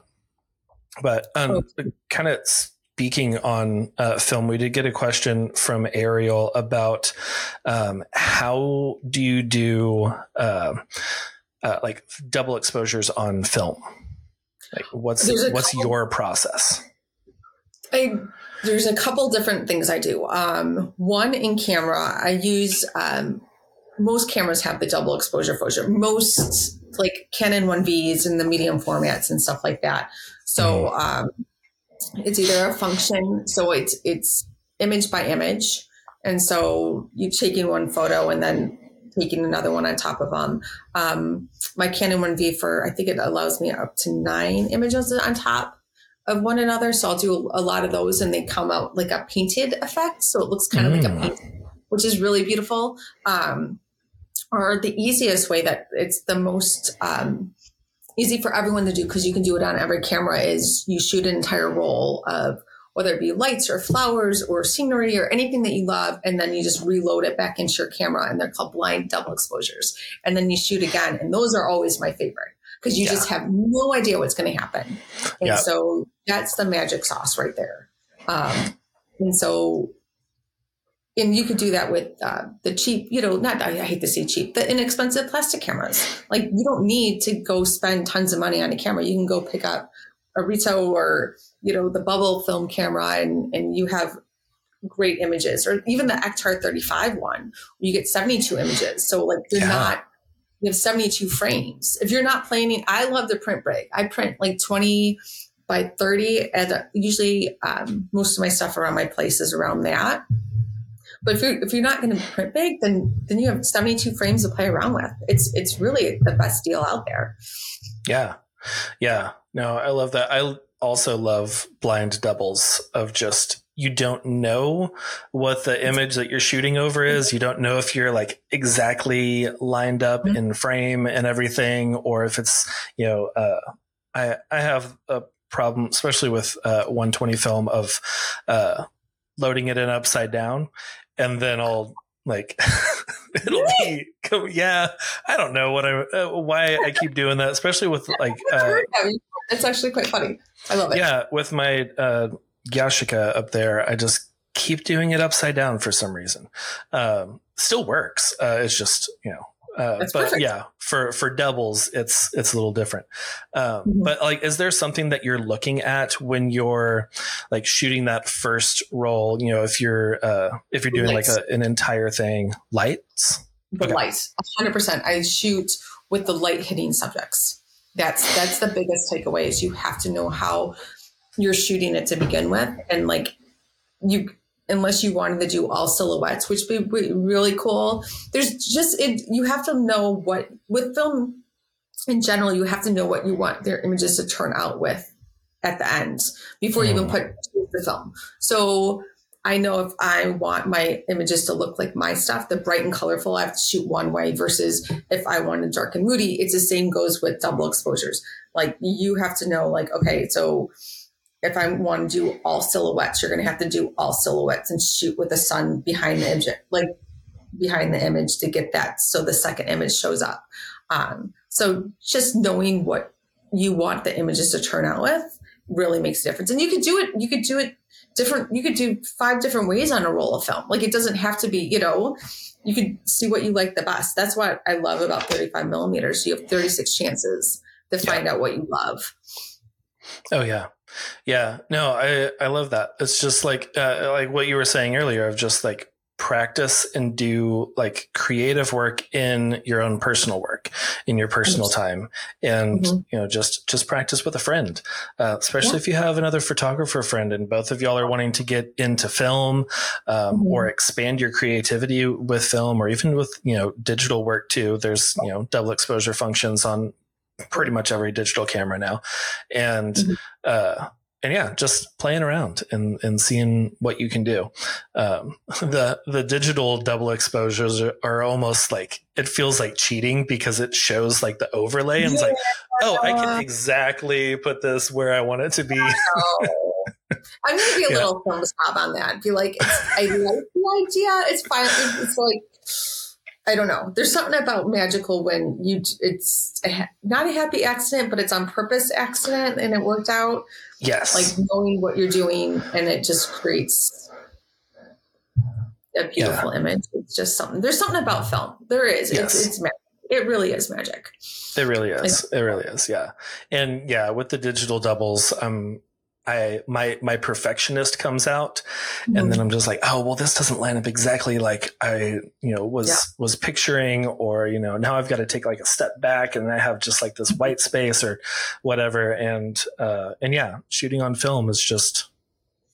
but um kind of speaking on uh, film we did get a question from Ariel about um how do you do uh, uh, like double exposures on film like what's what's couple- your process I there's a couple different things I do. Um, one in camera, I use um, most cameras have the double exposure exposure. Most like Canon 1Vs and the medium formats and stuff like that. So um, it's either a function, so it's it's image by image, and so you're taking one photo and then taking another one on top of them. Um, my Canon 1V for I think it allows me up to nine images on top of one another. So I'll do a lot of those and they come out like a painted effect. So it looks kind of like a Mm. paint, which is really beautiful. Um, or the easiest way that it's the most um, easy for everyone to do because you can do it on every camera is you shoot an entire roll of whether it be lights or flowers or scenery or anything that you love, and then you just reload it back into your camera, and they're called blind double exposures. And then you shoot again, and those are always my favorite because you Yeah. just have no idea what's going to happen. And Yeah. so that's the magic sauce right there. Um, and so, and you could do that with uh, the cheap, you know, not, I hate to say cheap, the inexpensive plastic cameras. Like you don't need to go spend tons of money on a camera. You can go pick up a Reto or, you know, the bubble film camera and, and you have great images or even the Ektar 35 one, you get 72 images. So like they're Yeah. not, you have 72 frames. If you're not planning, I love the print break I print like 20 by 30 and usually um, most of my stuff around my place is around that. But if you're, if you're not going to print big, then then you have 72 frames to play around with. It's it's really the best deal out there. Yeah. Yeah. No, I love that. I also love blind doubles of just you don't know what the image that you're shooting over is. You don't know if you're like exactly lined up Mhm. in frame and everything, or if it's, you know, uh, I, I have a problem, especially with uh, 120 film of uh, loading it in upside down. And then I'll like, it'll be, yeah, I don't know what I, uh, why I keep doing that, especially with like, uh, it's actually quite funny. I love it. yeah, with my uh, Yashica up there, I just keep doing it upside down for some reason. Um, still works. Uh, it's just you know. Uh, but perfect. yeah, for for doubles, it's it's a little different. Um, Mhm. But like, is there something that you're looking at when you're like shooting that first roll? You know, if you're uh, if you're doing like a, an entire thing, lights. the Okay. light 100% i shoot with the light hitting subjects that's that's the biggest takeaway is you have to know how you're shooting it to begin with. And like you unless you wanted to do all silhouettes which would be really cool. There's just it you have to know what with film in general you have to know what you want their images to turn out with at the end before you even Mm. put the film. So I know if I want my images to look like my stuff, the bright and colorful, I have to shoot one way versus if I want it dark and moody, it's the same goes with double exposures. Like you have to know, like, okay, so if I want to do all silhouettes, you're going to have to do all silhouettes and shoot with the sun behind the image, like behind the image to get that. So the second image shows up. Um, so just knowing what you want the images to turn out with really makes a difference. And you could do it, you could do it different you could do five different ways on a roll of film. Like it doesn't have to be you know you could see what you like the best. That's what i love about 35 millimeters. You have 36 chances to find out what you love. Oh yeah, yeah. No, I I love that. It's just like uh, like what you were saying earlier of just like practice and do like creative work in your own personal work in your personal time and mm-hmm. you know just just practice with a friend uh, especially yeah. if you have another photographer friend and both of y'all are wanting to get into film um, mm-hmm. or expand your creativity with film or even with you know digital work too there's you know double exposure functions on pretty much every digital camera now and mm-hmm. uh and yeah, just playing around and, and seeing what you can do. Um, the the digital double exposures are, are, almost like it feels like cheating because it shows like the overlay and yeah. it's like, oh, I can exactly put this where I want it to be. I'm gonna be a yeah. little thumbs up on that. Be like, I like the idea. It's fine. It's like I don't know. There's something about magical when you it's a, not a happy accident, but it's on purpose accident and it worked out. Yes. Like knowing what you're doing and it just creates a beautiful yeah. image. It's just something. There's something about film. There is. Yes. It's, it's magic. It really is magic. It really is. It really is. Yeah. And yeah, with the digital doubles, um, I my my perfectionist comes out mm-hmm. and then I'm just like, oh well this doesn't line up exactly like I, you know, was yeah. was picturing or, you know, now I've got to take like a step back and I have just like this white space or whatever. And uh and yeah, shooting on film is just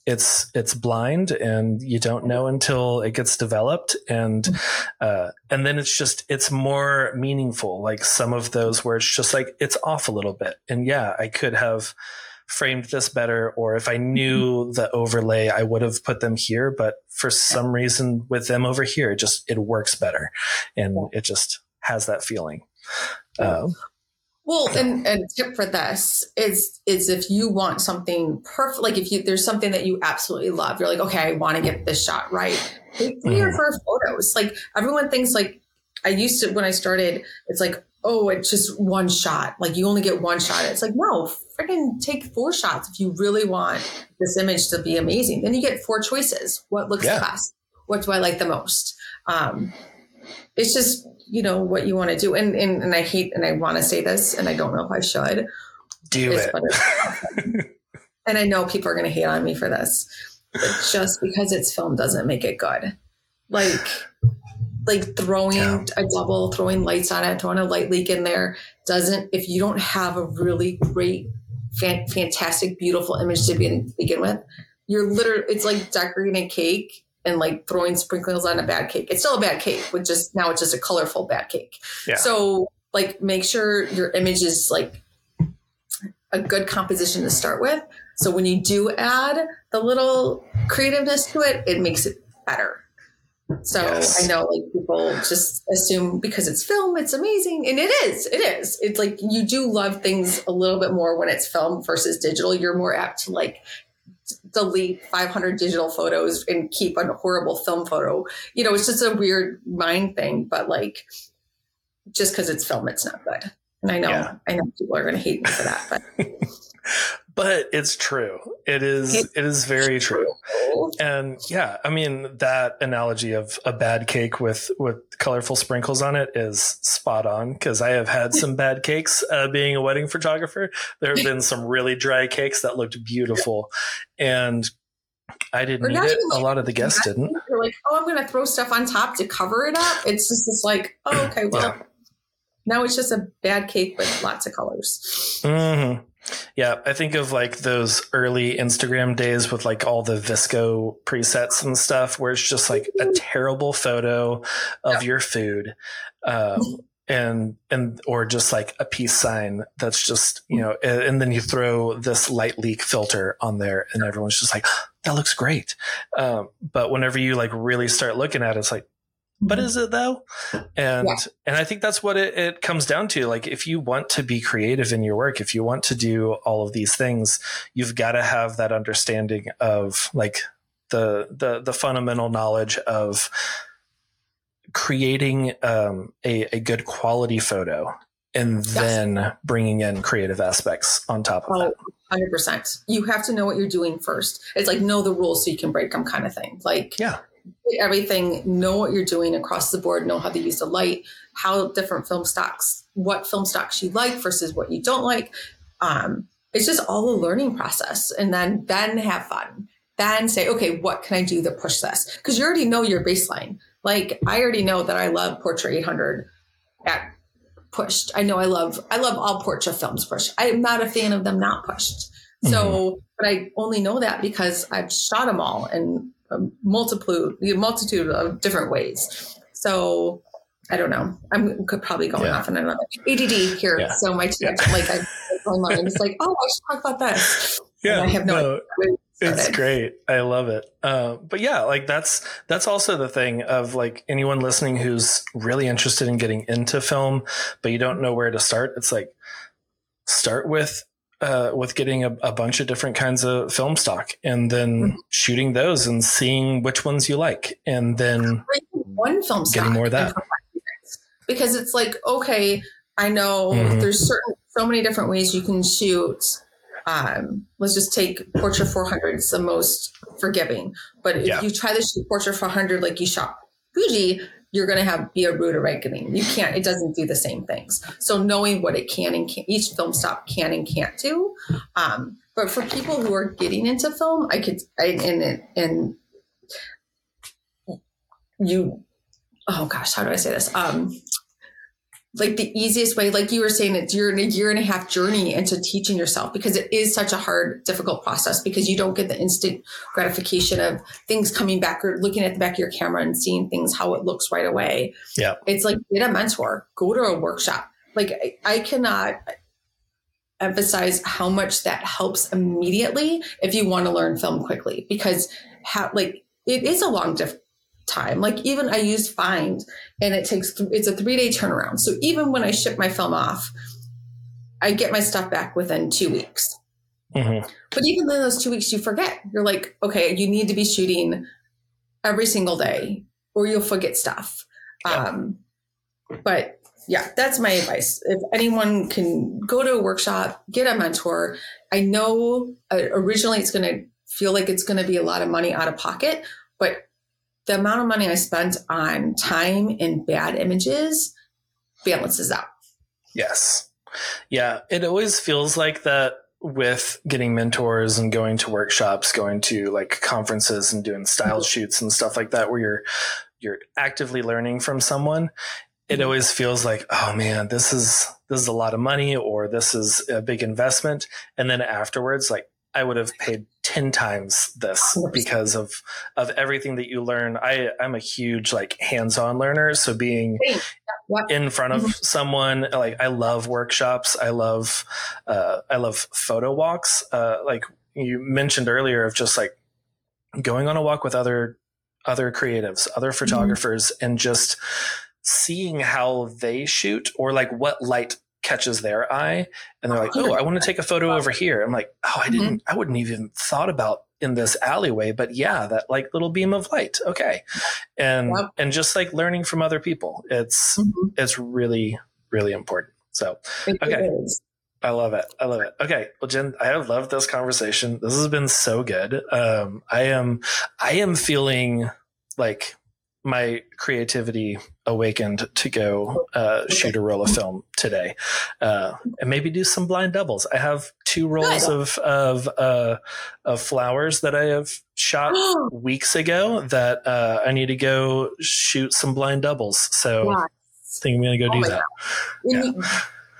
it's it's blind and you don't know until it gets developed and mm-hmm. uh and then it's just it's more meaningful like some of those where it's just like it's off a little bit and yeah i could have framed this better or if I knew mm-hmm. the overlay, I would have put them here. But for some reason with them over here, it just, it works better and it just has that feeling. Um, well, and, and tip for this is is if you want something perfect, like if you there's something that you absolutely love, you're like, okay, I want to get this shot right. Take three or four photos. Like everyone thinks like I used to when I started, it's like, oh, it's just one shot. Like you only get one shot. It's like, no, freaking take four shots if you really want this image to be amazing. Then you get four choices. What looks yeah. best? What do I like the most? Um, it's just, you know, what you want to do. And, and, and I hate, and I want to say this, and I don't know if I should. Do it. and I know people are going to hate on me for this, but just because it's film doesn't make it good. Like, like throwing yeah. a double, throwing lights on it, throwing a light leak in there doesn't, if you don't have a really great, fan, fantastic, beautiful image to begin, begin with, you're literally, it's like decorating a cake and like throwing sprinkles on a bad cake. It's still a bad cake, but just now it's just a colorful bad cake. Yeah. So like make sure your image is like a good composition to start with. So when you do add the little creativeness to it, it makes it better. So yes. I know like people just assume because it's film, it's amazing. And it is, it is. It's like you do love things a little bit more when it's film versus digital. You're more apt to like delete 500 digital photos and keep a horrible film photo. You know, it's just a weird mind thing, but like just because it's film, it's not good. And I know, yeah. I know people are going to hate me for that, but. but it's true. It is. It is very true. And yeah, I mean that analogy of a bad cake with with colorful sprinkles on it is spot on because I have had some bad cakes uh, being a wedding photographer. There have been some really dry cakes that looked beautiful, and I didn't eat it. a lot of the guests didn't. You're like, oh, I'm going to throw stuff on top to cover it up. It's just this like, oh, okay, well, yeah. now it's just a bad cake with lots of colors. Mm-hmm. Yeah, I think of like those early Instagram days with like all the VSCO presets and stuff, where it's just like a terrible photo of yeah. your food, um, and and or just like a peace sign that's just you know, and, and, then you throw this light leak filter on there, and everyone's just like, that looks great. Um, but whenever you like really start looking at it, it's like, but mm-hmm. is it though? And yeah. and I think that's what it, it comes down to. Like if you want to be creative in your work, if you want to do all of these things, you've got to have that understanding of like the the the fundamental knowledge of creating um, a, a good quality photo and yes. then bringing in creative aspects on top of oh, that. 100%. You have to know what you're doing first. It's like know the rules so you can break them kind of thing. Like, yeah everything, know what you're doing across the board, know how to use the light, how different film stocks, what film stocks you like versus what you don't like. Um, it's just all a learning process, and then then have fun. then say, okay, what can I do to push this? Because you already know your baseline. Like I already know that I love Portra 800 at pushed. I know I love I love all Portra films pushed. I am not a fan of them not pushed. So, mm-hmm. but I only know that because I've shot them all in a multiple multitude of different ways. So I don't know. I'm could probably going yeah. off on another ADD here. Yeah. So my yeah. like I my mind is like, oh, I should talk about this. Yeah, and I have no. no it's great. I love it. Uh, but yeah, like that's that's also the thing of like anyone listening who's really interested in getting into film, but you don't know where to start. It's like start with uh, with getting a, a, bunch of different kinds of film stock and then mm-hmm. shooting those and seeing which ones you like, and then one film stock getting more of that because it's like okay, I know mm-hmm. there's certain so many different ways you can shoot um, let's just take Portra 400. It's the most forgiving. But if yeah. you try to shoot Portra 400 like you shot Fuji, you're going to have be a rude awakening. You can't. It doesn't do the same things. So knowing what it can and can't, each film stop can and can't do. Um, but for people who are getting into film, I could I, and and you. Oh gosh, how do I say this? Um, like the easiest way, like you were saying, it's you're in a year and a half journey into teaching yourself because it is such a hard, difficult process because you don't get the instant gratification of things coming back or looking at the back of your camera and seeing things how it looks right away. Yeah. It's like get a mentor, go to a workshop. Like I, I cannot emphasize how much that helps immediately if you want to learn film quickly because how like it is a long diff- time. Like even I use Find and it takes, th- it's a three day turnaround. So even when I ship my film off, I get my stuff back within two weeks. Mm-hmm. But even in those two weeks, you forget. You're like, okay, you need to be shooting every single day or you'll forget stuff. Yeah. Um, but yeah, that's my advice. If anyone can go to a workshop, get a mentor. I know uh, originally it's going to feel like it's going to be a lot of money out of pocket, but the amount of money I spent on time and bad images balances out. Yes. Yeah. It always feels like that with getting mentors and going to workshops, going to like conferences and doing style mm-hmm. shoots and stuff like that, where you're, you're actively learning from someone. It mm-hmm. always feels like, oh man, this is, this is a lot of money or this is a big investment. And then afterwards, like I would have paid 10 times this because of of everything that you learn. I I'm a huge like hands-on learner, so being in front of mm-hmm. someone like I love workshops. I love uh I love photo walks. Uh like you mentioned earlier of just like going on a walk with other other creatives, other mm-hmm. photographers mm-hmm. and just seeing how they shoot or like what light catches their eye and they're like, Oh, I want to take a photo over here. I'm like, Oh, I mm-hmm. didn't, I wouldn't even thought about in this alleyway, but yeah, that like little beam of light. Okay. And, yep. and just like learning from other people, it's, mm-hmm. it's really, really important. So, okay. I love it. I love it. Okay. Well, Jen, I have loved this conversation. This has been so good. Um, I am, I am feeling like my creativity awakened to go uh, shoot a roll of film today, uh, and maybe do some blind doubles. I have two rolls of of uh, of flowers that I have shot weeks ago that uh, I need to go shoot some blind doubles. So. I think I'm going to go oh do that. Yeah.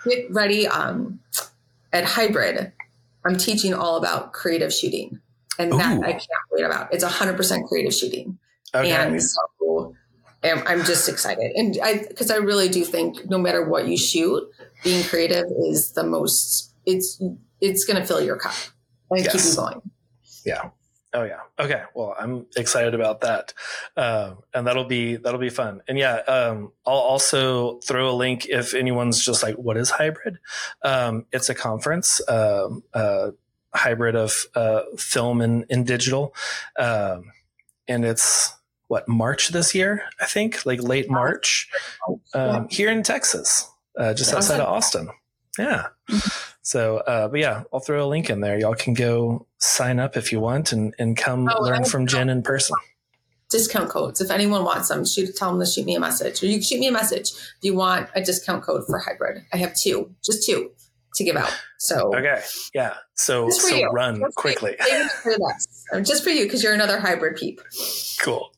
Get ready. Um, at Hybrid, I'm teaching all about creative shooting, and that I can't wait about. It's 100% creative shooting. Okay. And so I'm just excited. And I, because I really do think no matter what you shoot, being creative is the most, it's, it's going to fill your cup and yes. keep you going. Yeah. Oh yeah. Okay. Well, I'm excited about that, uh, and that'll be that'll be fun. And yeah, um, I'll also throw a link if anyone's just like, "What is hybrid?" Um, it's a conference, um, uh, hybrid of uh, film and, and digital, um, and it's what March this year, I think, like late March, um, here in Texas, uh, just outside of Austin. Yeah. So, uh, but yeah, I'll throw a link in there. Y'all can go sign up if you want and, and come oh, learn from Jen in person. Discount codes. If anyone wants them, shoot, tell them to shoot me a message or you can shoot me a message if you want a discount code for hybrid. I have two, just two to give out. So, okay. Yeah. So, so you. run That's quickly. So just for you, because you're another hybrid peep. Cool.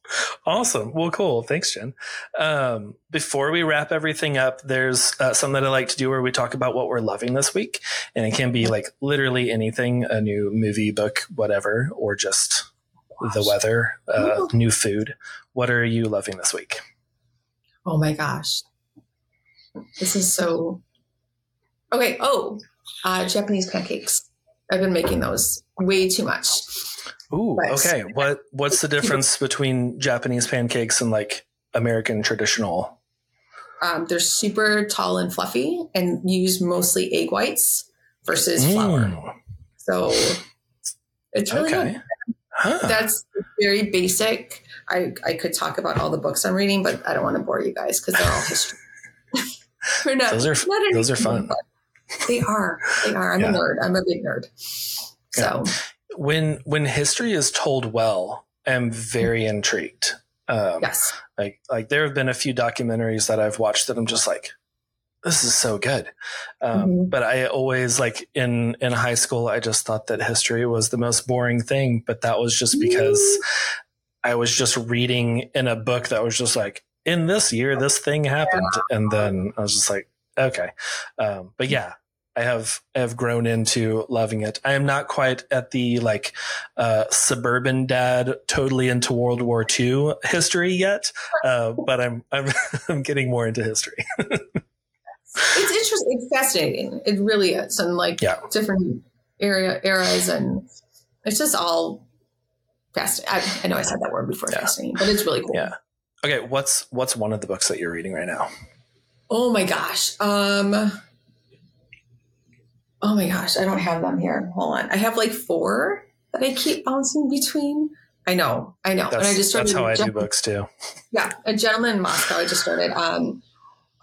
Awesome. Well, cool. Thanks, Jen. Um, before we wrap everything up, there's uh, something that I like to do where we talk about what we're loving this week. And it can be like literally anything a new movie, book, whatever, or just the weather, uh, new food. What are you loving this week? Oh my gosh. This is so. Okay. Oh, uh, Japanese pancakes. I've been making those way too much. Ooh, But- okay. What what's the difference between Japanese pancakes and like American traditional? Um, they're super tall and fluffy and use mostly egg whites versus flour. Mm, So it's really okay. Huh. That's very basic. I, I could talk about all the books I'm reading, but I don't want to bore you guys because they're all history. We're not- Those are not those are fun. They are. They are. I'm Yeah. a nerd. I'm a big nerd. So When when history is told well, I'm very intrigued. Um, yes. Like like there have been a few documentaries that I've watched that I'm just like, this is so good. Um, Mhm. But I always like in in high school, I just thought that history was the most boring thing. But that was just because I was just reading in a book that was just like, in this year, this thing happened, and then I was just like, okay. Um, but yeah, I have I have grown into loving it. I am not quite at the like uh, suburban dad, totally into World War II history yet, uh, but I'm I'm I'm getting more into history. It's interesting. It's fascinating. It really is. And like Yeah. different area eras and it's just all fascinating. I, I know I said that word before Yeah. fascinating, but it's really cool. Yeah. Okay, what's what's one of the books that you're reading right now? Oh my gosh. Um Oh my gosh, I don't have them here. Hold on. I have like four that I keep bouncing between. I know, I know. That's, and I just started that's how I do books too. Yeah, a gentleman in Moscow. I just started. Um,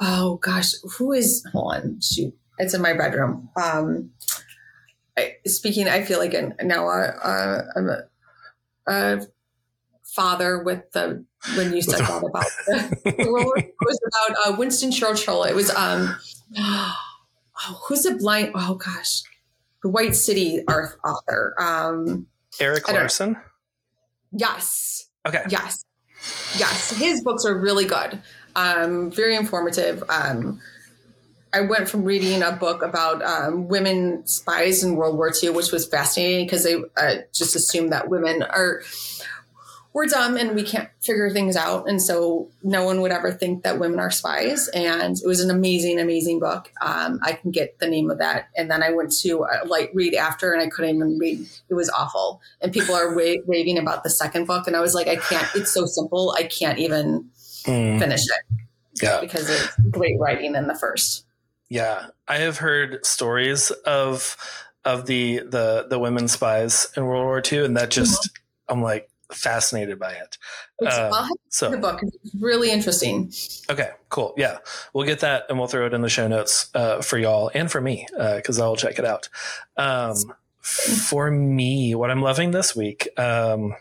oh gosh, who is? Hold on, shoot, it's in my bedroom. Um, I, speaking, I feel like an, now uh, uh, I'm a, a father with the when you said that about the, the. It was about uh, Winston Churchill. It was um, oh, who's the blind? Oh gosh, the White City author. Um, Erik Larson. yes, Okay. Yes. Yes. His books are really good. Um, very informative. Um, I went from reading a book about um, women spies in World War II, which was fascinating because they uh, just assumed that women are we're dumb and we can't figure things out, and so no one would ever think that women are spies. And it was an amazing, amazing book. Um, I can get the name of that, and then I went to a light read after, and I couldn't even read. It was awful, and people are wa- raving about the second book, and I was like, I can't. It's so simple, I can't even Mm, finish it yeah. because it's great writing in the first. Yeah, I have heard stories of of the the the women spies in World War II, and that just I'm like fascinated by it. It's, Um, I'll have the book. It's really interesting. okay, cool. Yeah, we'll get that and we'll throw it in the show notes uh, for y'all and for me because I'll check it out. Um, for me, what I'm loving this week. Um,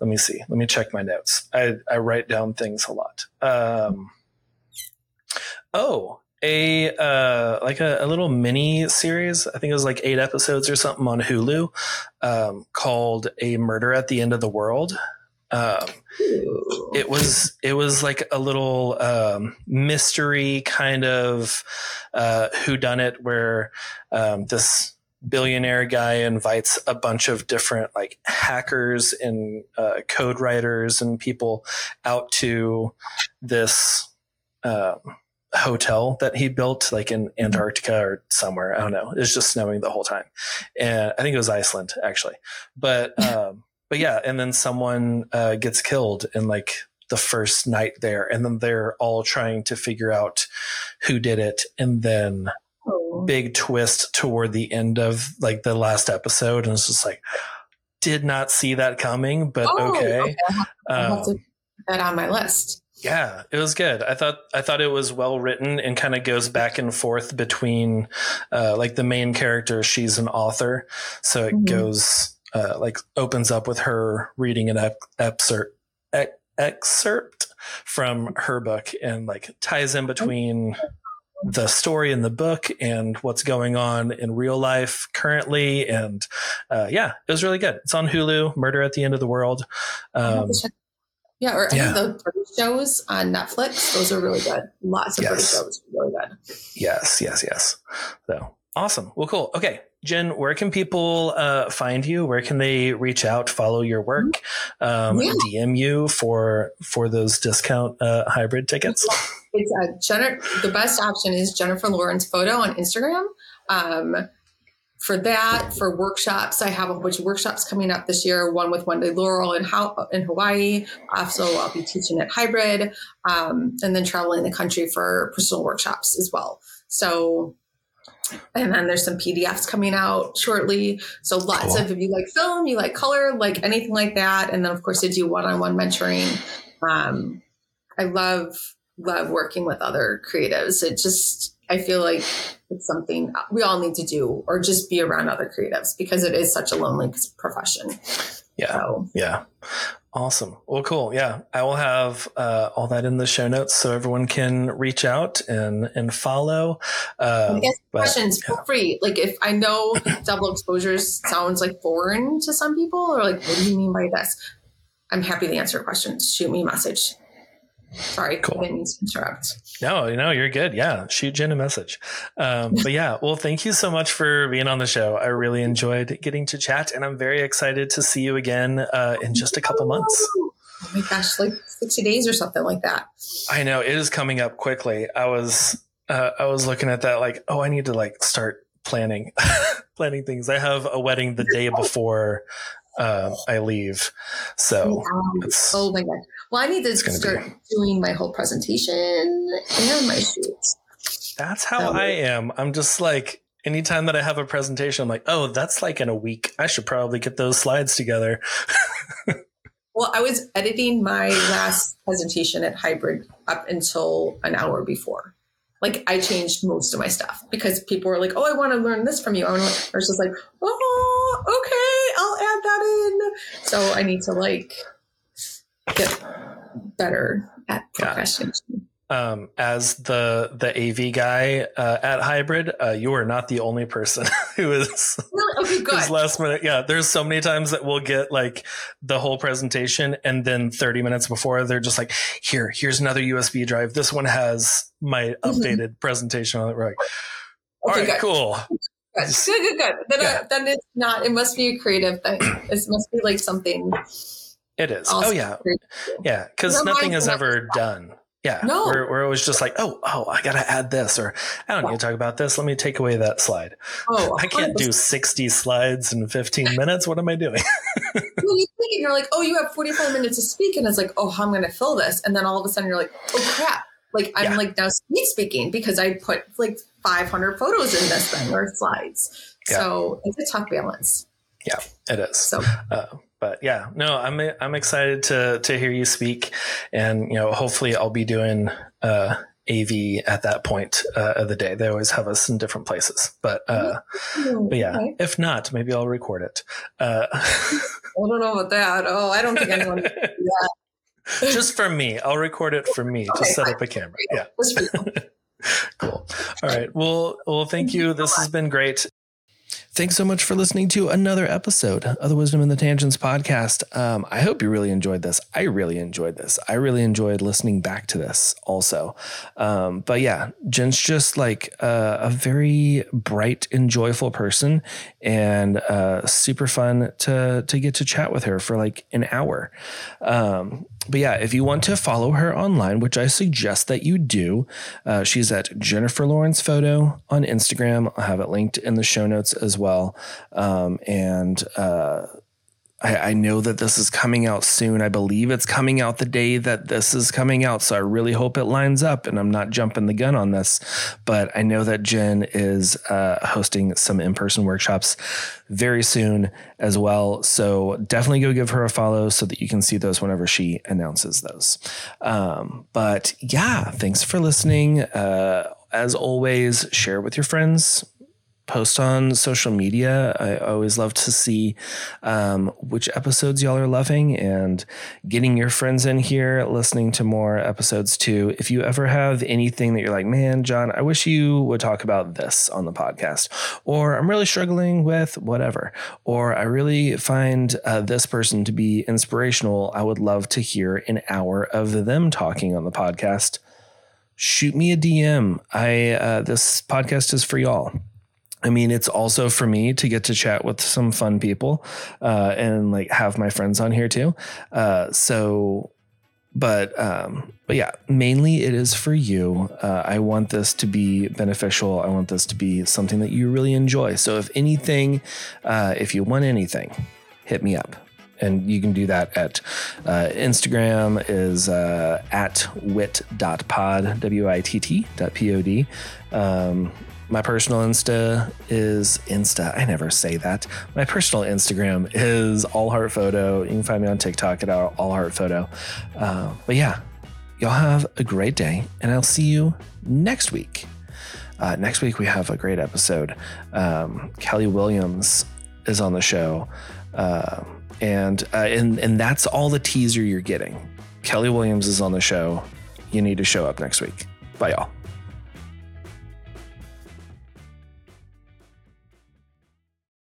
let me see. Let me check my notes. I, I write down things a lot. Um, oh, a uh, like a, a little mini series. I think it was like eight episodes or something on Hulu, um, called "A Murder at the End of the World." Um, it was it was like a little um, mystery kind of uh, who done it where um, this billionaire guy invites a bunch of different like hackers and uh, code writers and people out to this um, hotel that he built like in Antarctica or somewhere. I don't know. It was just snowing the whole time. And I think it was Iceland actually. But um but yeah, and then someone uh gets killed in like the first night there and then they're all trying to figure out who did it and then Oh. big twist toward the end of like the last episode and it's just like did not see that coming but Oh, okay to um, that on my list. Yeah, it was good. I thought I thought it was well written and kind of goes back and forth between uh, like the main character. She's an author, so it Mhm. goes uh, like opens up with her reading an ep- excerpt excerpt from her book and like ties in between the story in the book and what's going on in real life currently. And uh, yeah, it was really good. It's on Hulu. Murder at the End of the World. Um, yeah, or any yeah. of the British shows on Netflix. Those are really good. Lots of yes. British shows, really good. Yes, yes, yes. So awesome. Well, cool. Okay, Jen, where can people uh, find you? Where can they reach out, follow your work, um, yeah. DM you for for those discount uh, hybrid tickets? It's uh, Jennifer. The best option is Jennifer Lawrence Photo on Instagram. Um, for that, for workshops, I have a bunch of workshops coming up this year. One with Wendy Laurel in, how, in Hawaii. Also, I'll be teaching at Hybrid, um, and then traveling the country for personal workshops as well. So, and then there's some PDFs coming out shortly. So lots cool. of if you like film, you like color, like anything like that, and then of course I do one-on-one mentoring. Um, I love love working with other creatives. It just I feel like it's something we all need to do or just be around other creatives because it is such a lonely profession. Yeah. So. Yeah. Awesome. Well, cool. Yeah. I will have uh, all that in the show notes so everyone can reach out and, and follow. Uh, but, questions yeah. for free. Like if I know double exposures sounds like foreign to some people or like, what do you mean by this? I'm happy to answer questions. Shoot me a message. Sorry, cool. I didn't mean to interrupt. No, no, you're good. Yeah, shoot Jen a message. Um, but yeah, well, thank you so much for being on the show. I really enjoyed getting to chat, and I'm very excited to see you again uh, in just a couple months. Oh my gosh, like 60 days or something like that. I know it is coming up quickly. I was uh, I was looking at that like, oh, I need to like start planning planning things. I have a wedding the day before uh, I leave. So, um, oh my god! Well, I need to start be... doing my whole presentation and my shoots. That's how um, I am. I'm just like anytime that I have a presentation, I'm like, oh, that's like in a week. I should probably get those slides together. well, I was editing my last presentation at Hybrid up until an hour before like I changed most of my stuff because people were like, "Oh, I want to learn this from you." I was just like, "Oh, okay, I'll add that in." So I need to like get better at procrastination. Yeah um, as the the AV guy uh, at Hybrid, uh, you are not the only person who is really? okay, good. last minute. Yeah, there's so many times that we'll get like the whole presentation, and then 30 minutes before, they're just like, "Here, here's another USB drive. This one has my mm-hmm. updated presentation on it." Like, "All okay, right, good. cool." Good, good, good. good. Then, yeah. uh, then it's not. It must be a creative thing. It must be like something. It is. Oh yeah, yeah. Because nothing is ever done yeah. No. Where it was just like, oh, oh, I got to add this, or I don't need to talk about this. Let me take away that slide. Oh, I can't do 60 slides in 15 minutes. What am I doing? well, you think you're like, oh, you have 45 minutes to speak. And it's like, oh, going to fill this? And then all of a sudden you're like, oh, crap. Like I'm yeah. like now speed speaking because I put like 500 photos in this thing or slides. Yeah. So it's a tough balance. Yeah, it is. So, uh, but yeah, no, I'm I'm excited to to hear you speak, and you know, hopefully, I'll be doing uh, AV at that point uh, of the day. They always have us in different places, but uh, but yeah, okay. if not, maybe I'll record it. Uh, I don't know about that. Oh, I don't think anyone. that. Just for me, I'll record it for me. Okay, Just set up a camera. Yeah. cool. All right. Well, well, thank you. This has been great. Thanks so much for listening to another episode of the Wisdom in the Tangents podcast. Um, I hope you really enjoyed this. I really enjoyed this. I really enjoyed listening back to this also. Um, but yeah, Jen's just like a very bright and joyful person and uh, super fun to, to get to chat with her for like an hour. Um, but yeah, if you want to follow her online, which I suggest that you do, uh, she's at Jennifer Lawrence Photo on Instagram. I'll have it linked in the show notes as well. Um, and uh, I, I, know that this is coming out soon. I believe it's coming out the day that this is coming out. So I really hope it lines up and I'm not jumping the gun on this. But I know that Jen is uh, hosting some in person workshops very soon as well. So definitely go give her a follow so that you can see those whenever she announces those. Um, but yeah, thanks for listening. Uh, as always, share with your friends, post on social media. I always love to see um, which episodes y'all are loving and getting your friends in here, listening to more episodes too. If you ever have anything that you're like, man, John, I wish you would talk about this on the podcast, or I'm really struggling with whatever, or I really find uh, this person to be inspirational, I would love to hear an hour of them talking on the podcast. Shoot me a DM. I uh, this podcast is for y'all. I mean, it's also for me to get to chat with some fun people uh, and like have my friends on here too. Uh, so, but um, but yeah, mainly it is for you. Uh, I want this to be beneficial. I want this to be something that you really enjoy. So, if anything, uh, if you want anything, hit me up and you can do that at uh, Instagram is uh, at wit.pod, W-I-T-T dot P-O-D. Um, my personal Insta is Insta. I never say that. My personal Instagram is All Heart Photo. You can find me on TikTok at All Heart Photo. Uh, but yeah, y'all have a great day, and I'll see you next week. Uh, next week we have a great episode. Um, Kelly Williams is on the show, uh, and uh, and and that's all the teaser you're getting. Kelly Williams is on the show. You need to show up next week. Bye, y'all.